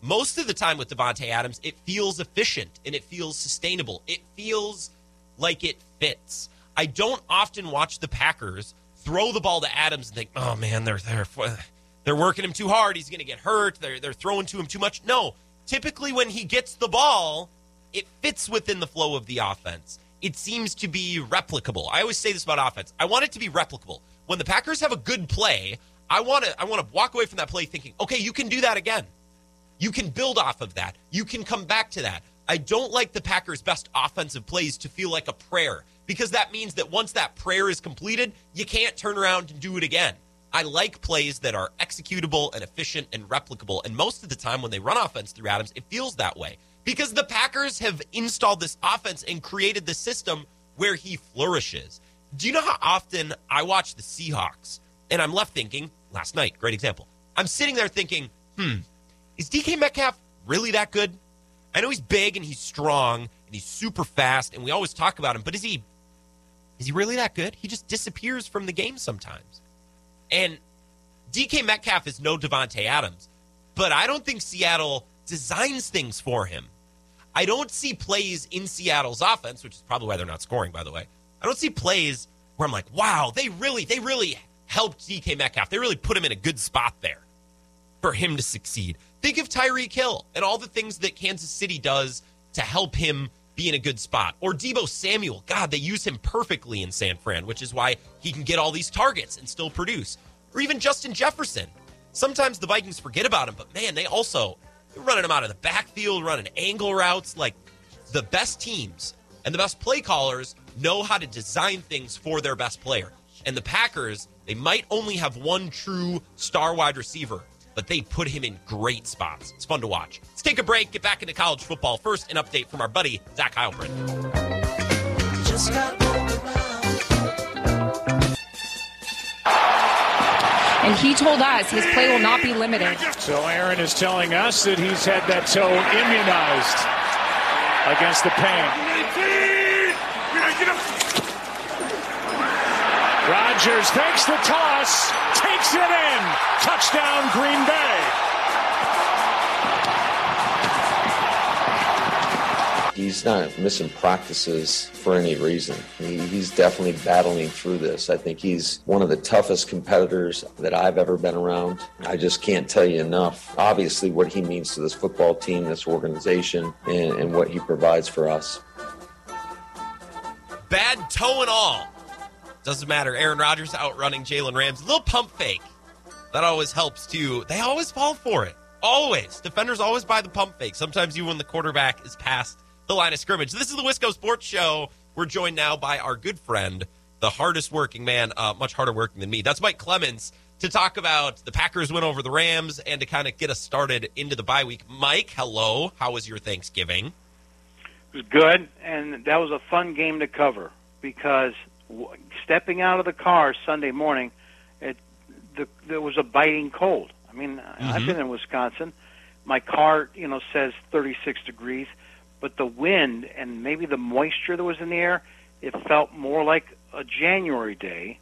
Speaker 1: Most of the time with Davante Adams, it feels efficient and it feels sustainable. It feels like it fits. I don't often watch the Packers throw the ball to Adams and think, "Oh man, they're they're they're working him too hard. He's going to get hurt. They're they're throwing to him too much." No, typically when he gets the ball, it fits within the flow of the offense. It seems to be replicable. I always say this about offense. I want it to be replicable when the Packers have a good play, I want to I want to walk away from that play thinking, okay, you can do that again. You can build off of that. You can come back to that. I don't like the Packers' best offensive plays to feel like a prayer because that means that once that prayer is completed, you can't turn around and do it again. I like plays that are executable and efficient and replicable. And most of the time, when they run offense through Adams, it feels that way because the Packers have installed this offense and created the system where he flourishes. Do you know how often I watch the Seahawks and I'm left thinking, last night, great example. I'm sitting there thinking, hmm, is DK Metcalf really that good? I know he's big and he's strong and he's super fast and we always talk about him, but is he is he really that good? He just disappears from the game sometimes. And DK Metcalf is no Davante Adams, but I don't think Seattle designs things for him. I don't see plays in Seattle's offense, which is probably why they're not scoring, by the way. I don't see plays where I'm like, wow, they really, they really helped DK Metcalf. They really put him in a good spot there for him to succeed. Think of Tyreek Hill and all the things that Kansas City does to help him be in a good spot. Or Deebo Samuel. God, they use him perfectly in San Fran, which is why he can get all these targets and still produce. Or even Justin Jefferson. Sometimes the Vikings forget about him, but man, they also they're running him out of the backfield, running angle routes. Like the best teams and the best play callers know how to design things for their best player. And the Packers, they might only have one true star wide receiver, but they put him in great spots. It's fun to watch. Let's take a break, get back into college football. First, an update from our buddy, Zach Heilprin.
Speaker 12: And he told us his play will not be limited.
Speaker 13: So Aaron is telling us that he's had that toe immunized against the pain. Rodgers fakes the toss, takes it in. Touchdown, Green Bay.
Speaker 6: He's not missing practices for any reason. He, he's definitely battling through this. I think he's one of the toughest competitors that I've ever been around. I just can't tell you enough. Obviously, what he means to this football team, this organization, and, and what he provides for us.
Speaker 1: Bad toe and all. Doesn't matter. Aaron Rodgers outrunning Jalen Rams. A little pump fake. That always helps too. They always fall for it. Always. Defenders always buy the pump fake. Sometimes even when the quarterback is past the line of scrimmage. This is the Wisco Sports Show. We're joined now by our good friend, the hardest working man, uh, much harder working than me. That's Mike Clemens to talk about the Packers win over the Rams and to kind of get us started into the bye week. Mike, hello. How was your Thanksgiving?
Speaker 14: It was good, and that was a fun game to cover because w- stepping out of the car Sunday morning, it the, there was a biting cold. I mean, mm-hmm. I've been in Wisconsin. My car, you know, says 36 degrees but the wind and maybe the moisture that was in the air, it felt more like a January day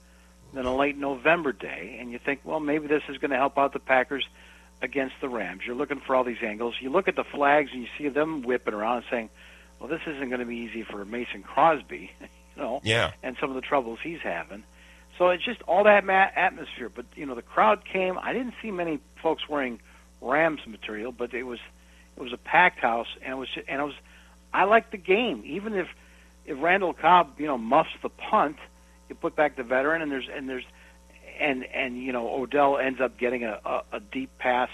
Speaker 14: than a late November day. And you think, well, maybe this is going to help out the Packers against the Rams. You're looking for all these angles. You look at the flags and you see them whipping around and saying, well, this isn't going to be easy for Mason Crosby, you know,
Speaker 1: yeah.
Speaker 14: and some of the troubles he's having. So it's just all that ma- atmosphere. But you know, the crowd came. I didn't see many folks wearing Rams material, but it was it was a packed house, and it was and it was I liked the game, even if if Randall Cobb, you know, muffs the punt, you put back the veteran, and there's and there's and and you know Odell ends up getting a, a, a deep pass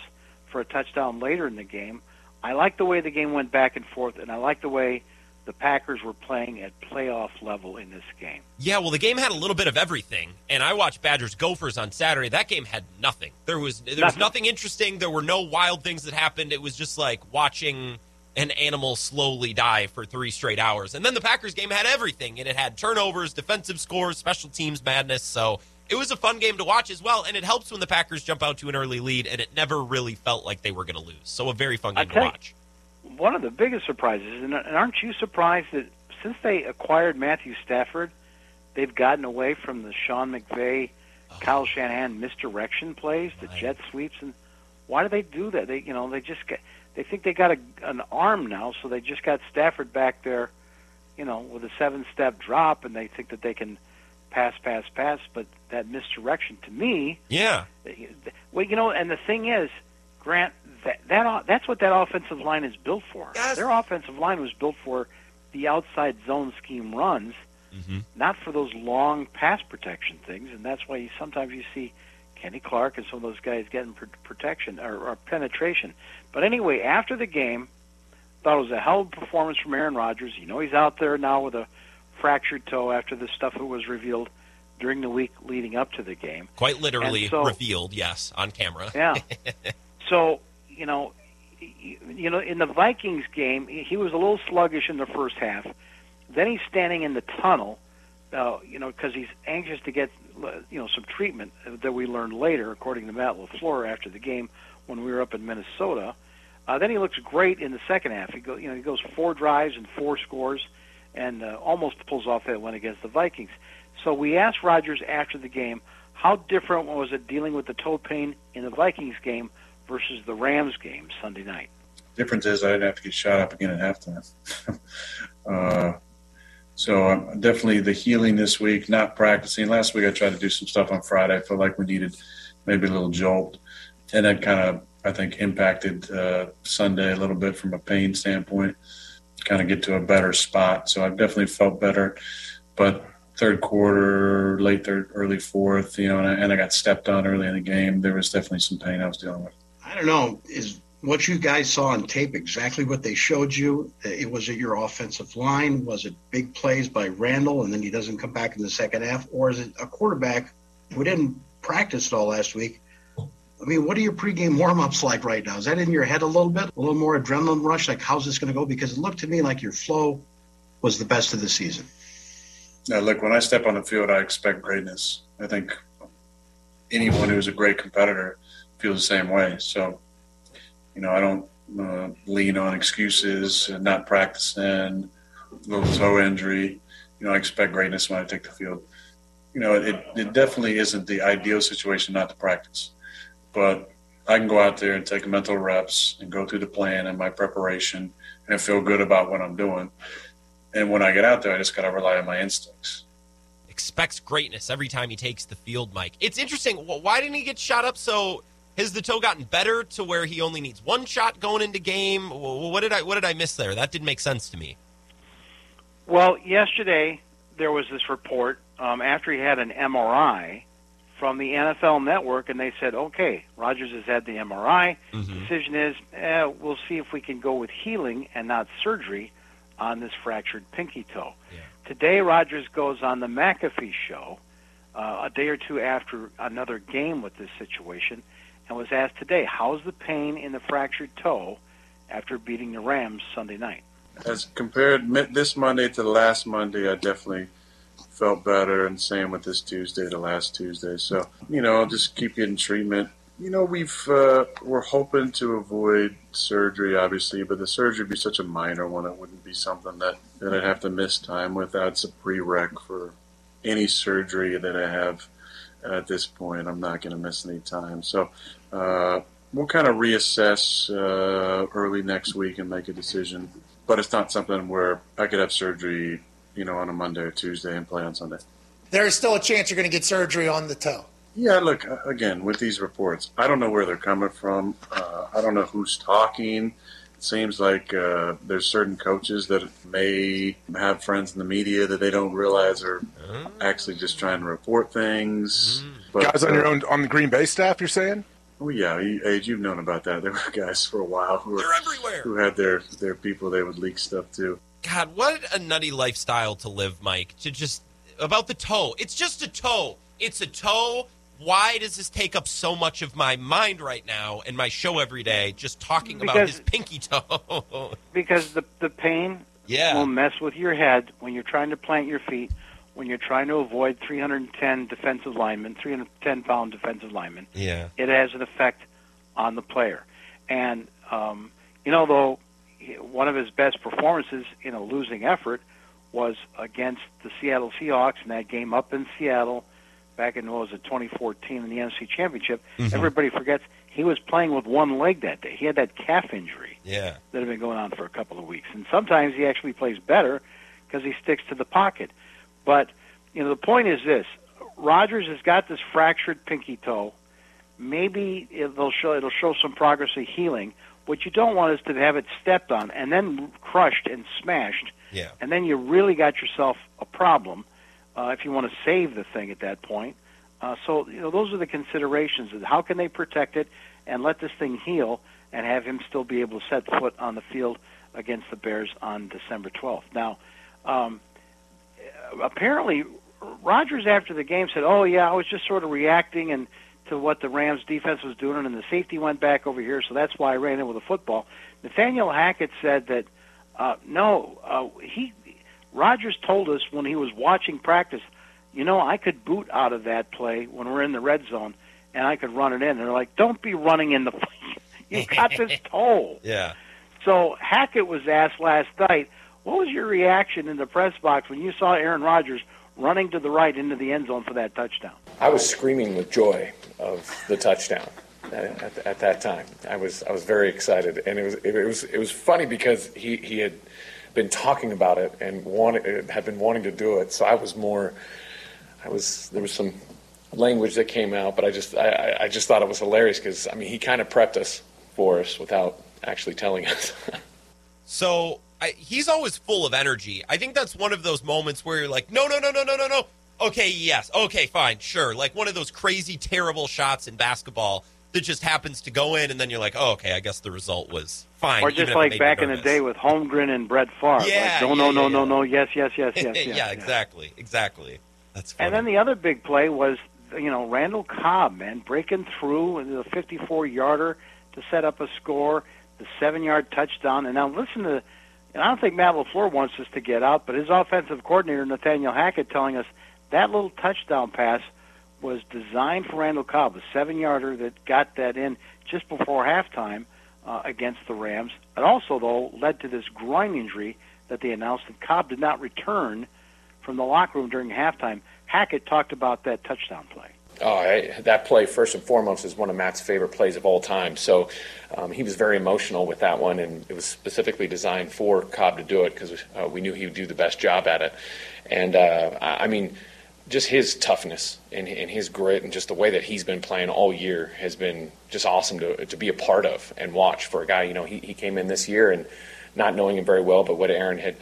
Speaker 14: for a touchdown later in the game. I like the way the game went back and forth, and I like the way the Packers were playing at playoff level in this game.
Speaker 1: Yeah, well, the game had a little bit of everything, and I watched Badgers Gophers on Saturday. That game had nothing. There was there nothing. was nothing interesting. There were no wild things that happened. It was just like watching an animal slowly die for three straight hours. And then the Packers game had everything, and it had turnovers, defensive scores, special teams madness. So it was a fun game to watch as well, and it helps when the Packers jump out to an early lead, and it never really felt like they were going to lose. So a very fun game to watch.
Speaker 14: one of the biggest surprises, and aren't you surprised that since they acquired Matthew Stafford, they've gotten away from the Sean McVay, oh. Kyle Shanahan misdirection plays, the right. jet sweeps, and why do they do that? They, you know, they just get they think they got a, an arm now, so they just got Stafford back there, you know, with a seven-step drop, and they think that they can pass, pass, pass. But that misdirection to me,
Speaker 1: yeah.
Speaker 14: Well, you know, and the thing is, Grant, that, that that's what that offensive line is built for.
Speaker 1: Yes.
Speaker 14: Their offensive line was built for the outside zone scheme runs,
Speaker 1: mm-hmm.
Speaker 14: not for those long pass protection things, and that's why you, sometimes you see Kenny Clark and some of those guys getting pr- protection or, or penetration. But anyway, after the game, thought it was a hell of a performance from Aaron Rodgers. You know he's out there now with a fractured toe after the stuff that was revealed during the week leading up to the game.
Speaker 1: Quite literally
Speaker 14: so-
Speaker 1: revealed, yes, on camera.
Speaker 14: Yeah. So you know, you know, in the Vikings game, he was a little sluggish in the first half. Then he's standing in the tunnel, uh, you know, because he's anxious to get uh, you know some treatment that we learned later, according to Matt Lafleur after the game when we were up in Minnesota. Uh, then he looks great in the second half. He go, you know, he goes four drives and four scores, and uh, almost pulls off that win against the Vikings. So we asked Rodgers after the game, how different was it dealing with the toe pain in the Vikings game versus the Rams game Sunday night?
Speaker 10: Difference is I didn't have to get shot up again at halftime. uh, so um, definitely the healing this week, not practicing. Last week I tried to do some stuff on Friday. I felt like we needed maybe a little jolt, and that kind of I think impacted uh, Sunday a little bit from a pain standpoint. Kind of get to a better spot. So I've definitely felt better, but third quarter, late third, early fourth, you know, and I, and I got stepped on early in the game. There was definitely some pain I was dealing with.
Speaker 15: I don't know. Is what you guys saw on tape exactly what they showed you? It was it your offensive line? Was it big plays by Randall and then he doesn't come back in the second half, or is it a quarterback who didn't practice at all last week? I mean, what are your pregame warmups like right now? Is that in your head a little bit? A little more adrenaline rush? Like, how's this going to go? Because it looked to me like your flow was the best of the season.
Speaker 10: Now, look, when I step on the field, I expect greatness. I think anyone who's a great competitor feels the same way. So, you know, I don't uh, lean on excuses, and not practicing, little toe injury. You know, I expect greatness when I take the field. You know, it, it definitely isn't the ideal situation not to practice, but I can go out there and take mental reps and go through the plan and my preparation and feel good about what I'm doing. And when I get out there, I just got to rely on my instincts.
Speaker 1: Expects greatness every time he takes the field, Mike. It's interesting. Why didn't he get shot up? So has the toe gotten better to where he only needs one shot going into game? What did I what did I miss there? That didn't make sense to me.
Speaker 14: Well, yesterday there was this report um, after he had an MRI from the NFL Network, and they said, "Okay, Rodgers has had the MRI. The decision is, eh, we'll see if we can go with healing and not surgery on this fractured pinky toe." Today, Rodgers goes on the McAfee show uh, a day or two after another game with this situation, and was asked today, "How's the pain in the fractured toe after beating the Rams Sunday night?"
Speaker 10: As compared this Monday to the last Monday, I definitely felt better, and same with this Tuesday to last Tuesday. So you know, I'll just keep getting treatment. You know, we've uh, we're hoping to avoid surgery, obviously, but the surgery would be such a minor one; it wouldn't be something that that I'd have to miss time with. That's a prereq for any surgery that I have at this point. I'm not going to miss any time, so. Uh, We'll kind of reassess uh, early next week and make a decision, but it's not something where I could have surgery, you know, on a Monday or Tuesday and play on Sunday.
Speaker 11: There's still a chance you're going to get surgery on the toe.
Speaker 10: Yeah, look, uh, again, with these reports, I don't know where they're coming from. Uh, I don't know who's talking. It seems like uh, there's certain coaches that may have friends in the media that they don't realize are actually just trying to report things. But,
Speaker 9: Guys on your
Speaker 10: uh,
Speaker 9: own on the Green Bay staff, you're saying?
Speaker 10: Oh yeah, you, Age, you've known about that. There were guys for a while who were everywhere. who had their their people they would leak stuff to.
Speaker 1: God, what a nutty lifestyle to live, Mike. To just about the toe. It's just a toe. It's a toe. Why does this take up so much of my mind right now and my show every day? Just talking about his pinky toe.
Speaker 14: because the the pain
Speaker 1: Yeah.
Speaker 14: will mess with your head when you're trying to plant your feet, when you're trying to avoid 310 defensive linemen, 310 pound defensive linemen.
Speaker 1: yeah.
Speaker 14: It has an effect on the player, and um, you know though one of his best performances in a losing effort was against the Seattle Seahawks in that game up in Seattle back in what was it 2014 in the NFC Championship.
Speaker 1: Mhm.
Speaker 14: Everybody forgets he was playing with one leg that day. He had that calf injury
Speaker 1: Yeah.
Speaker 14: that have been going on for a couple of weeks. And sometimes he actually plays better because he sticks to the pocket. But you know, the point is this: Rodgers has got this fractured pinky toe. Maybe it'll show it'll show some progress of healing. What you don't want is to have it stepped on and then crushed and smashed,
Speaker 1: Yeah.
Speaker 14: and then you really got yourself a problem uh, if you want to save the thing at that point. Uh, so you know those are the considerations: is how can they protect it and let this thing heal and have him still be able to set foot on the field against the Bears on December 12th. Now, um, apparently, Rodgers after the game said, "Oh yeah, I was just sort of reacting and to what the Rams defense was doing, and the safety went back over here, so that's why I ran in with a football." Nathaniel Hackett said that uh, no, uh, he Rodgers told us when he was watching practice, you know, I could boot out of that play when we're in the red zone, and I could run it in. And They're like, "Don't be running in the." you got this toe.
Speaker 1: Yeah.
Speaker 14: So Hackett was asked last night, what was your reaction in the press box when you saw Aaron Rodgers running to the right into the end zone for that touchdown?
Speaker 7: I was screaming with joy of the touchdown at, at, at that time. I was I was very excited, and it was it, was it was funny because he, he had been talking about it and wanted had been wanting to do it. So I was more. I was there was some language that came out, but I just I, I just thought it was hilarious because I mean he kind of prepped us for us without actually telling us.
Speaker 1: So I, he's always full of energy. I think that's one of those moments where you're like, no, no, no, no, no, no, no. Okay, yes. Okay, fine, sure. Like one of those crazy, terrible shots in basketball that just happens to go in, and then you're like, oh, okay, I guess the result was fine.
Speaker 14: Or just like back in the day with Holmgren and Brett Favre.
Speaker 1: Yeah,
Speaker 14: Like, no,
Speaker 1: yeah,
Speaker 14: no,
Speaker 1: yeah,
Speaker 14: no, no,
Speaker 1: yeah.
Speaker 14: no. Yes, yes, yes, yes, yes.
Speaker 1: yeah, exactly, exactly. That's
Speaker 14: And then the other big play was, you know, Randall Cobb, man, breaking through the 54 yarder to set up a score, the seven yard touchdown. And now listen to, and I don't think Matt LaFleur wants us to get out, but his offensive coordinator, Nathaniel Hackett, telling us that little touchdown pass was designed for Randall Cobb, a seven yarder that got that in just before halftime uh, against the Rams. It also, though, led to this groin injury that they announced that Cobb did not return from the locker room during halftime. Hackett talked about that touchdown play.
Speaker 7: Oh, I, that play, first and foremost, is one of Matt's favorite plays of all time. So um, he was very emotional with that one, and it was specifically designed for Cobb to do it because uh, we knew he would do the best job at it. And, uh, I mean, just his toughness and, and his grit and just the way that he's been playing all year has been just awesome to, to be a part of and watch for a guy. You know, he, he came in this year and not knowing him very well, but what Aaron had,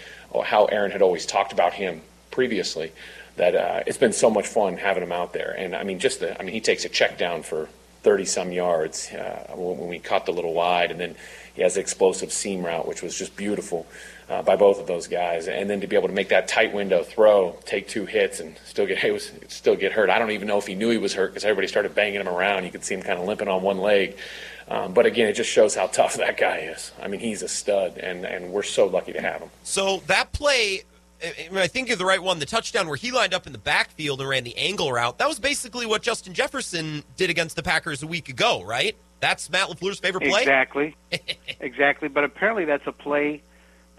Speaker 7: how Aaron had always talked about him previously, that uh, it's been so much fun having him out there. And I mean, just the, I mean, he takes a check down for 30 some yards uh, when, we caught the little wide, and then he has the explosive seam route, which was just beautiful uh, by both of those guys. And then to be able to make that tight window throw, take two hits, and still get he was still get hurt. I don't even know if he knew he was hurt because everybody started banging him around. You could see him kind of limping on one leg. Um, but again, it just shows how tough that guy is. I mean, he's a stud, and, and we're so lucky to have him.
Speaker 1: So that play, I- I think of the right one, the touchdown where he lined up in the backfield and ran the angle route. That was basically what Justin Jefferson did against the Packers a week ago, right? That's Matt Lafleur's favorite play.
Speaker 14: Exactly. exactly. But apparently that's a play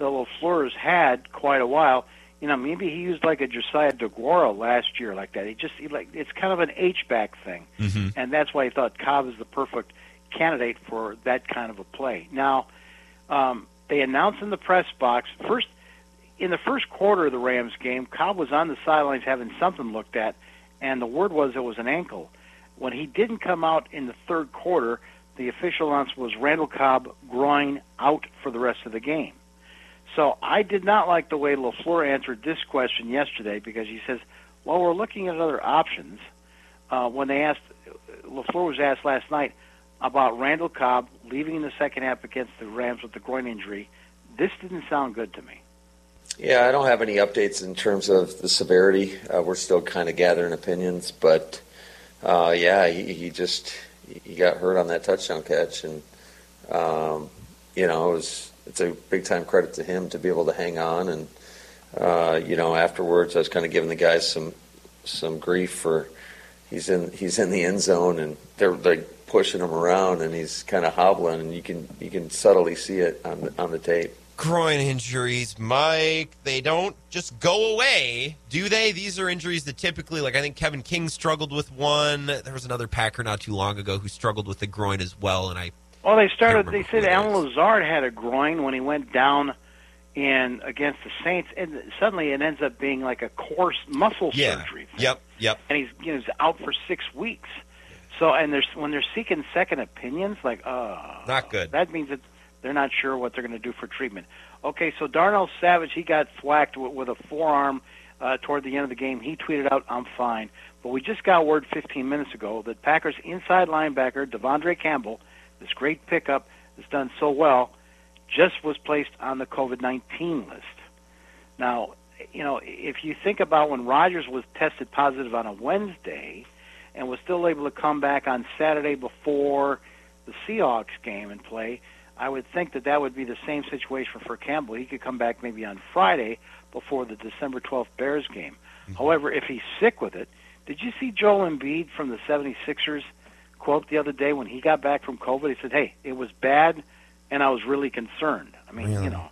Speaker 14: the has had quite a while. You know, maybe he used like a Josiah DeGuara last year like that. He just he like it's kind of an H back thing.
Speaker 1: Mm-hmm.
Speaker 14: and that's why he thought Cobb is the perfect candidate for that kind of a play. Now, um, they announced in the press box first in the first quarter of the Rams game, Cobb was on the sidelines having something looked at, and the word was it was an ankle. When he didn't come out in the third quarter, the official announcement was Randall Cobb groin out for the rest of the game. So I did not like the way LaFleur answered this question yesterday because he says, well, we're looking at other options. Uh, when they asked, LaFleur was asked last night about Randall Cobb leaving in the second half against the Rams with the groin injury. This didn't sound good to me.
Speaker 6: Yeah, I don't have any updates in terms of the severity. Uh, we're still kind of gathering opinions, but uh, yeah, he, he just he got hurt on that touchdown catch, and um, you know it was it's a big time credit to him to be able to hang on. And uh, you know afterwards, I was kind of giving the guys some some grief for he's in he's in the end zone and they're like pushing him around and he's kind of hobbling, and you can you can subtly see it on the, on the tape.
Speaker 1: Groin injuries, Mike, they don't just go away, do they? These are injuries that typically, like I think Kevin King struggled with one. There was another Packer not too long ago who struggled with the groin as well, and I
Speaker 14: Well, they started. They said Allen Lazard had a groin when he went down in against the Saints, and suddenly it ends up being like a core muscle
Speaker 1: yeah,
Speaker 14: surgery,
Speaker 1: yep, yep.
Speaker 14: and he's you know he's out for six weeks. So, and there's when they're seeking second opinions, like, oh,
Speaker 1: Not good.
Speaker 14: That means that they're not sure what they're going to do for treatment. Okay, so Darnell Savage, he got thwacked with, with a forearm uh, toward the end of the game. He tweeted out, "I'm fine." But we just got word 15 minutes ago that Packers inside linebacker De'Vondre Campbell, this great pickup that's done so well, just was placed on the COVID-19 list. Now, you know, if you think about when Rodgers was tested positive on a Wednesday and was still able to come back on Saturday before the Seahawks game and play, I would think that that would be the same situation for Campbell. He could come back maybe on Friday before the December 12th Bears game. Mm-hmm. However, if he's sick with it, did you see Joel Embiid from the 76ers quote the other day when he got back from COVID? He said, "Hey, it was bad, and I was really concerned." I mean,
Speaker 16: Really?
Speaker 14: you know,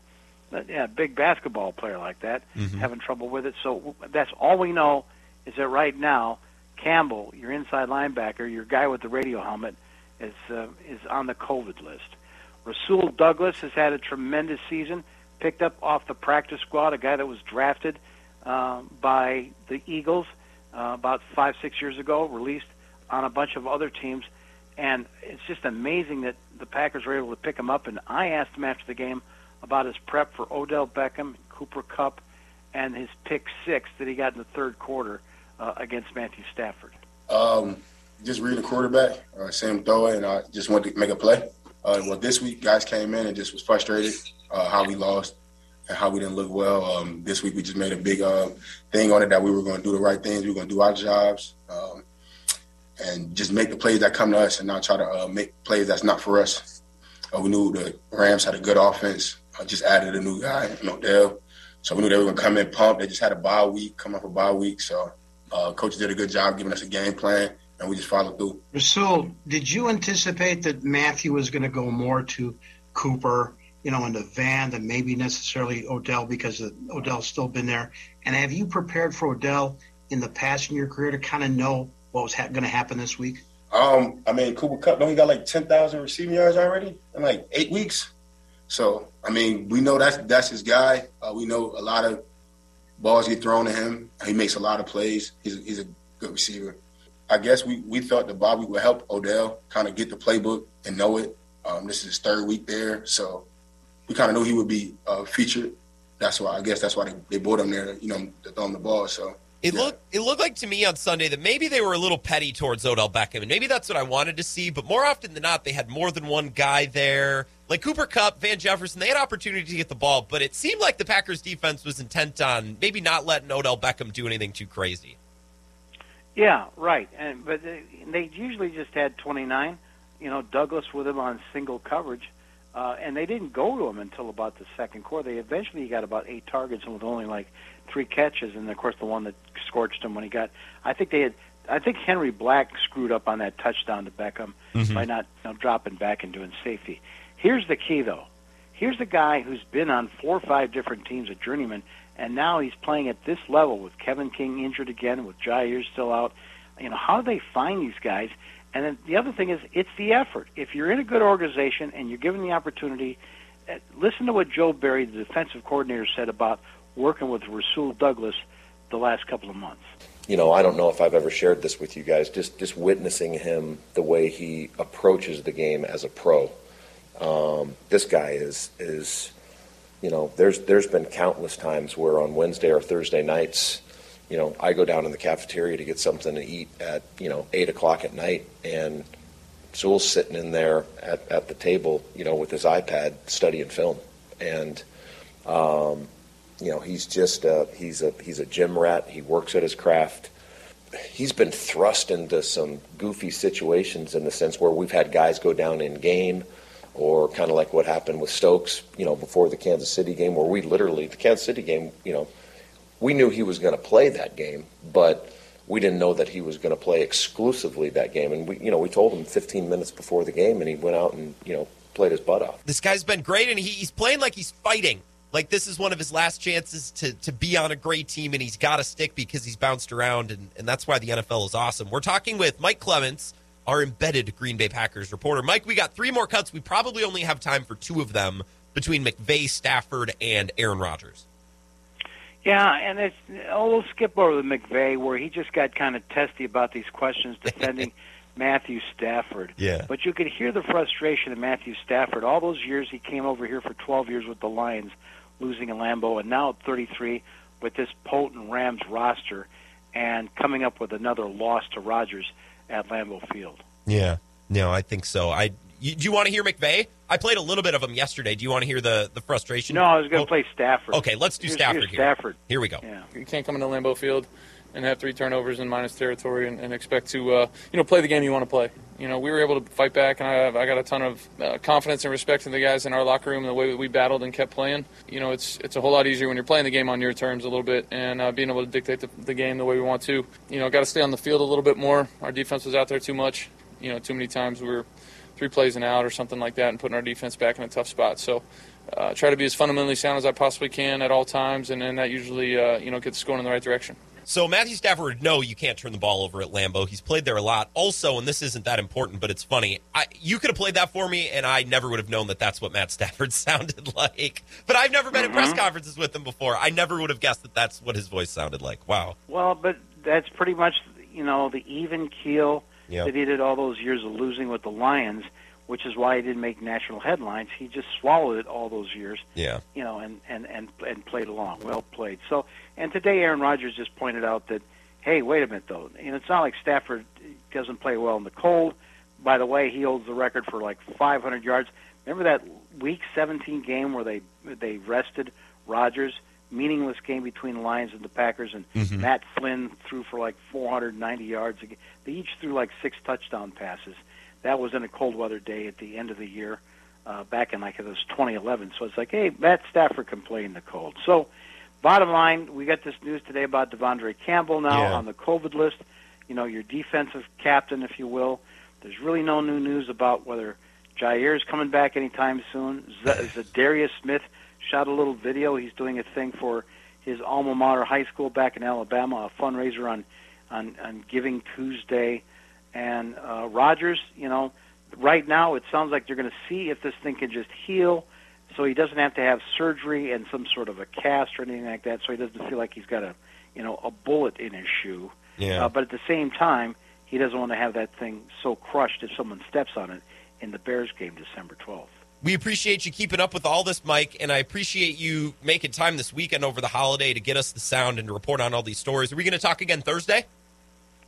Speaker 14: yeah, big basketball player like that
Speaker 16: Mhm.
Speaker 14: having trouble with it. So that's all we know is that right now, Campbell, your inside linebacker, your guy with the radio helmet, is uh, is on the COVID list. Rasul Douglas has had a tremendous season, picked up off the practice squad, a guy that was drafted uh, by the Eagles uh, about five, six years ago, released on a bunch of other teams. And it's just amazing that the Packers were able to pick him up. And I asked him after the game about his prep for Odell Beckham, Cooper Kupp, and his pick six that he got in the third quarter uh, against Matthew Stafford.
Speaker 17: Um, just reading the quarterback, uh, see throw it, and I just wanted to make a play. Uh, well, this week, guys came in and just was frustrated uh, how we lost and how we didn't look well. Um, this week, we just made a big uh, thing on it that we were going to do the right things. We were going to do our jobs um, and just make the plays that come to us and not try to uh, make plays that's not for us. Uh, we knew the Rams had a good offense. I just added a new guy, Odell. So we knew they were going to come in pumped. They just had a bye week, come off a bye week. So uh, coach did a good job giving us a game plan, and we just followed through.
Speaker 15: Rasul, did you anticipate that Matthew was going to go more to Cooper, you know, in the van than maybe necessarily Odell because Odell's still been there? And have you prepared for Odell in the past in your career to kind of know what was ha- going to happen this week?
Speaker 17: Um, I mean, Cooper Kupp only got like ten thousand receiving yards already in like eight weeks. So I mean, we know that's that's his guy. Uh, we know a lot of balls get thrown at him. He makes a lot of plays. He's a, he's a good receiver. I guess we, we thought that Bobby would help Odell kind of get the playbook and know it. Um, this is his third week there, so we kind of knew he would be uh, featured. That's why I guess that's why they, they brought him there, you know, to throw him the ball. So
Speaker 1: It looked it looked like to me on Sunday that maybe they were a little petty towards Odell Beckham, and maybe that's what I wanted to see. But more often than not, they had more than one guy there. Like Cooper Kupp, Van Jefferson, they had opportunity to get the ball, but it seemed like the Packers defense was intent on maybe not letting Odell Beckham do anything too crazy.
Speaker 14: Yeah, right. And but they, they usually just had 29. You know, Douglas with him on single coverage, uh, and they didn't go to him until about the second quarter. They eventually got about eight targets and with only like three catches, and of course the one that scorched him when he got. I think they had. I think Henry Black screwed up on that touchdown to Beckham
Speaker 16: Mhm.
Speaker 14: by not you know, dropping back and doing safety. Here's the key, though. Here's a guy who's been on four or five different teams at Journeyman, and now he's playing at this level with Kevin King injured again, with Jaire still out. You know, how do they find these guys? And then the other thing is, it's the effort. If you're in a good organization and you're given the opportunity, uh, listen to what Joe Barry, the defensive coordinator, said about working with Rasul Douglas the last couple of months.
Speaker 18: you know, I don't know if I've ever shared this with you guys. Just just witnessing him, the way he approaches the game as a pro. Um, this guy is is, you know, there's there's been countless times where on Wednesday or Thursday nights, you know, I go down in the cafeteria to get something to eat at you know eight o'clock at night, and Sewell's sitting in there at, at the table, you know, with his iPad studying film, and um, you know, he's just a, he's a he's a gym rat. He works at his craft. He's been thrust into some goofy situations in the sense where we've had guys go down in game, or kind of like what happened with Stokes, you know, before the Kansas City game, where we literally the Kansas City game, you know, we knew he was going to play that game, but we didn't know that he was going to play exclusively that game. And we, you know, we told him 15 minutes before the game, and he went out and you know played his butt off.
Speaker 1: This guy's been great, and he, he's playing like he's fighting. Like this is one of his last chances to to be on a great team, and he's got to stick because he's bounced around, and, and that's why the NFL is awesome. We're talking with Mike Clements, our embedded Green Bay Packers reporter. Mike, we got three more cuts. We probably only have time for two of them between McVay, Stafford, and Aaron Rodgers.
Speaker 14: Yeah, and it's oh, we'll skip over the McVay where he just got kind of testy about these questions defending Matthew Stafford.
Speaker 1: Yeah.
Speaker 14: But you could hear the frustration of Matthew Stafford. All those years he came over here for 12 years with the Lions, losing in Lambeau, and now at 33 with this potent Rams roster, and coming up with another loss to Rodgers at Lambeau Field.
Speaker 1: Yeah, no, I think so. I You, do you want to hear McVay? I played a little bit of him yesterday. Do you want to hear the the frustration?
Speaker 14: No, I was going to
Speaker 1: Oh,
Speaker 14: play Stafford.
Speaker 1: Okay, let's do
Speaker 14: Here's-
Speaker 1: Stafford
Speaker 14: here's
Speaker 1: here.
Speaker 14: Stafford.
Speaker 1: Here we go.
Speaker 14: Yeah.
Speaker 16: You can't come into Lambeau Field and have three turnovers in minus territory and, and expect to, uh, you know, play the game you want to play. You know, we were able to fight back, and I, I got a ton of uh, confidence and respect in the guys in our locker room and the way that we battled and kept playing. You know, it's it's a whole lot easier when you're playing the game on your terms a little bit and uh, being able to dictate the, the game the way we want to. You know, got to stay on the field a little bit more. Our defense was out there too much. You know, too many times we were three plays and out or something like that, and putting our defense back in a tough spot. So. Uh, try to be as fundamentally sound as I possibly can at all times, and then that usually, uh, you know, gets going in the right direction.
Speaker 1: So Matthew Stafford, no, you can't turn the ball over at Lambeau. He's played there a lot. Also, and this isn't that important, but it's funny. I, you could have played that for me, and I never would have known that that's what Matt Stafford sounded like. But I've never been at press mm-hmm. conferences with him before. I never would have guessed that that's what his voice sounded like. Wow.
Speaker 14: Well, but that's pretty much you know the even keel
Speaker 1: Yep.
Speaker 14: that he did all those years of losing with the Lions, which is why he didn't make national headlines. He just swallowed it all those years.
Speaker 1: Yeah.
Speaker 14: You know, and and and and played along. Well played. So, and today Aaron Rodgers just pointed out that, hey, wait a minute though, and it's not like Stafford doesn't play well in the cold. By the way, he holds the record for like 500 yards. Remember that Week 17 game where they they rested Rodgers? Meaningless game between the Lions and the Packers, and
Speaker 1: Mm-hmm.
Speaker 19: Mhm.
Speaker 14: Matt Flynn threw for like 490 yards. They each threw like six touchdown passes. That was in a cold weather day at the end of the year, uh, back in like it was 2011. So it's like, hey, Matt Stafford can play in the cold. So, bottom line, we got this news today about De'Vondre Campbell now
Speaker 19: Yeah.
Speaker 14: on the COVID list. You know, your defensive captain, if you will. There's really no new news about whether Jaire is coming back anytime soon. Z- Za'Darius Smith shot a little video. He's doing a thing for his alma mater high school back in Alabama, a fundraiser on on, on Giving Tuesday. And uh, Rodgers, you know, right now it sounds like they're going to see if this thing can just heal, so he doesn't have to have surgery and some sort of a cast or anything like that, so he doesn't feel like he's got a, you know, a bullet in his shoe.
Speaker 1: Yeah.
Speaker 14: Uh, but at the same time, he doesn't want to have that thing so crushed if someone steps on it in the Bears game December 12th.
Speaker 1: We appreciate you keeping up with all this, Mike, and I appreciate you making time this weekend over the holiday to get us the sound and to report on all these stories. Are we going to talk again Thursday?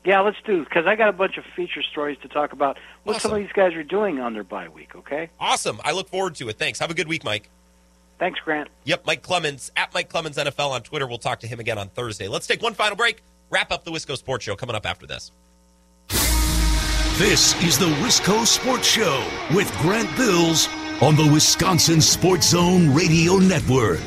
Speaker 14: Yeah, let's do because I got a bunch of feature stories to talk about what some of these guys are doing on their bye week. Okay,
Speaker 1: Awesome. I look forward to it. Thanks. Have a good week, Mike.
Speaker 14: thanks, Grant.
Speaker 1: Yep, Mike Clemens at Mike Clemens NFL on Twitter. We'll talk to him again on Thursday. Let's take one final break. Wrap up the Wisco Sports Show coming up after this.
Speaker 2: This is the Wisco Sports Show with Grant Bills on the Wisconsin Sports Zone Radio Network.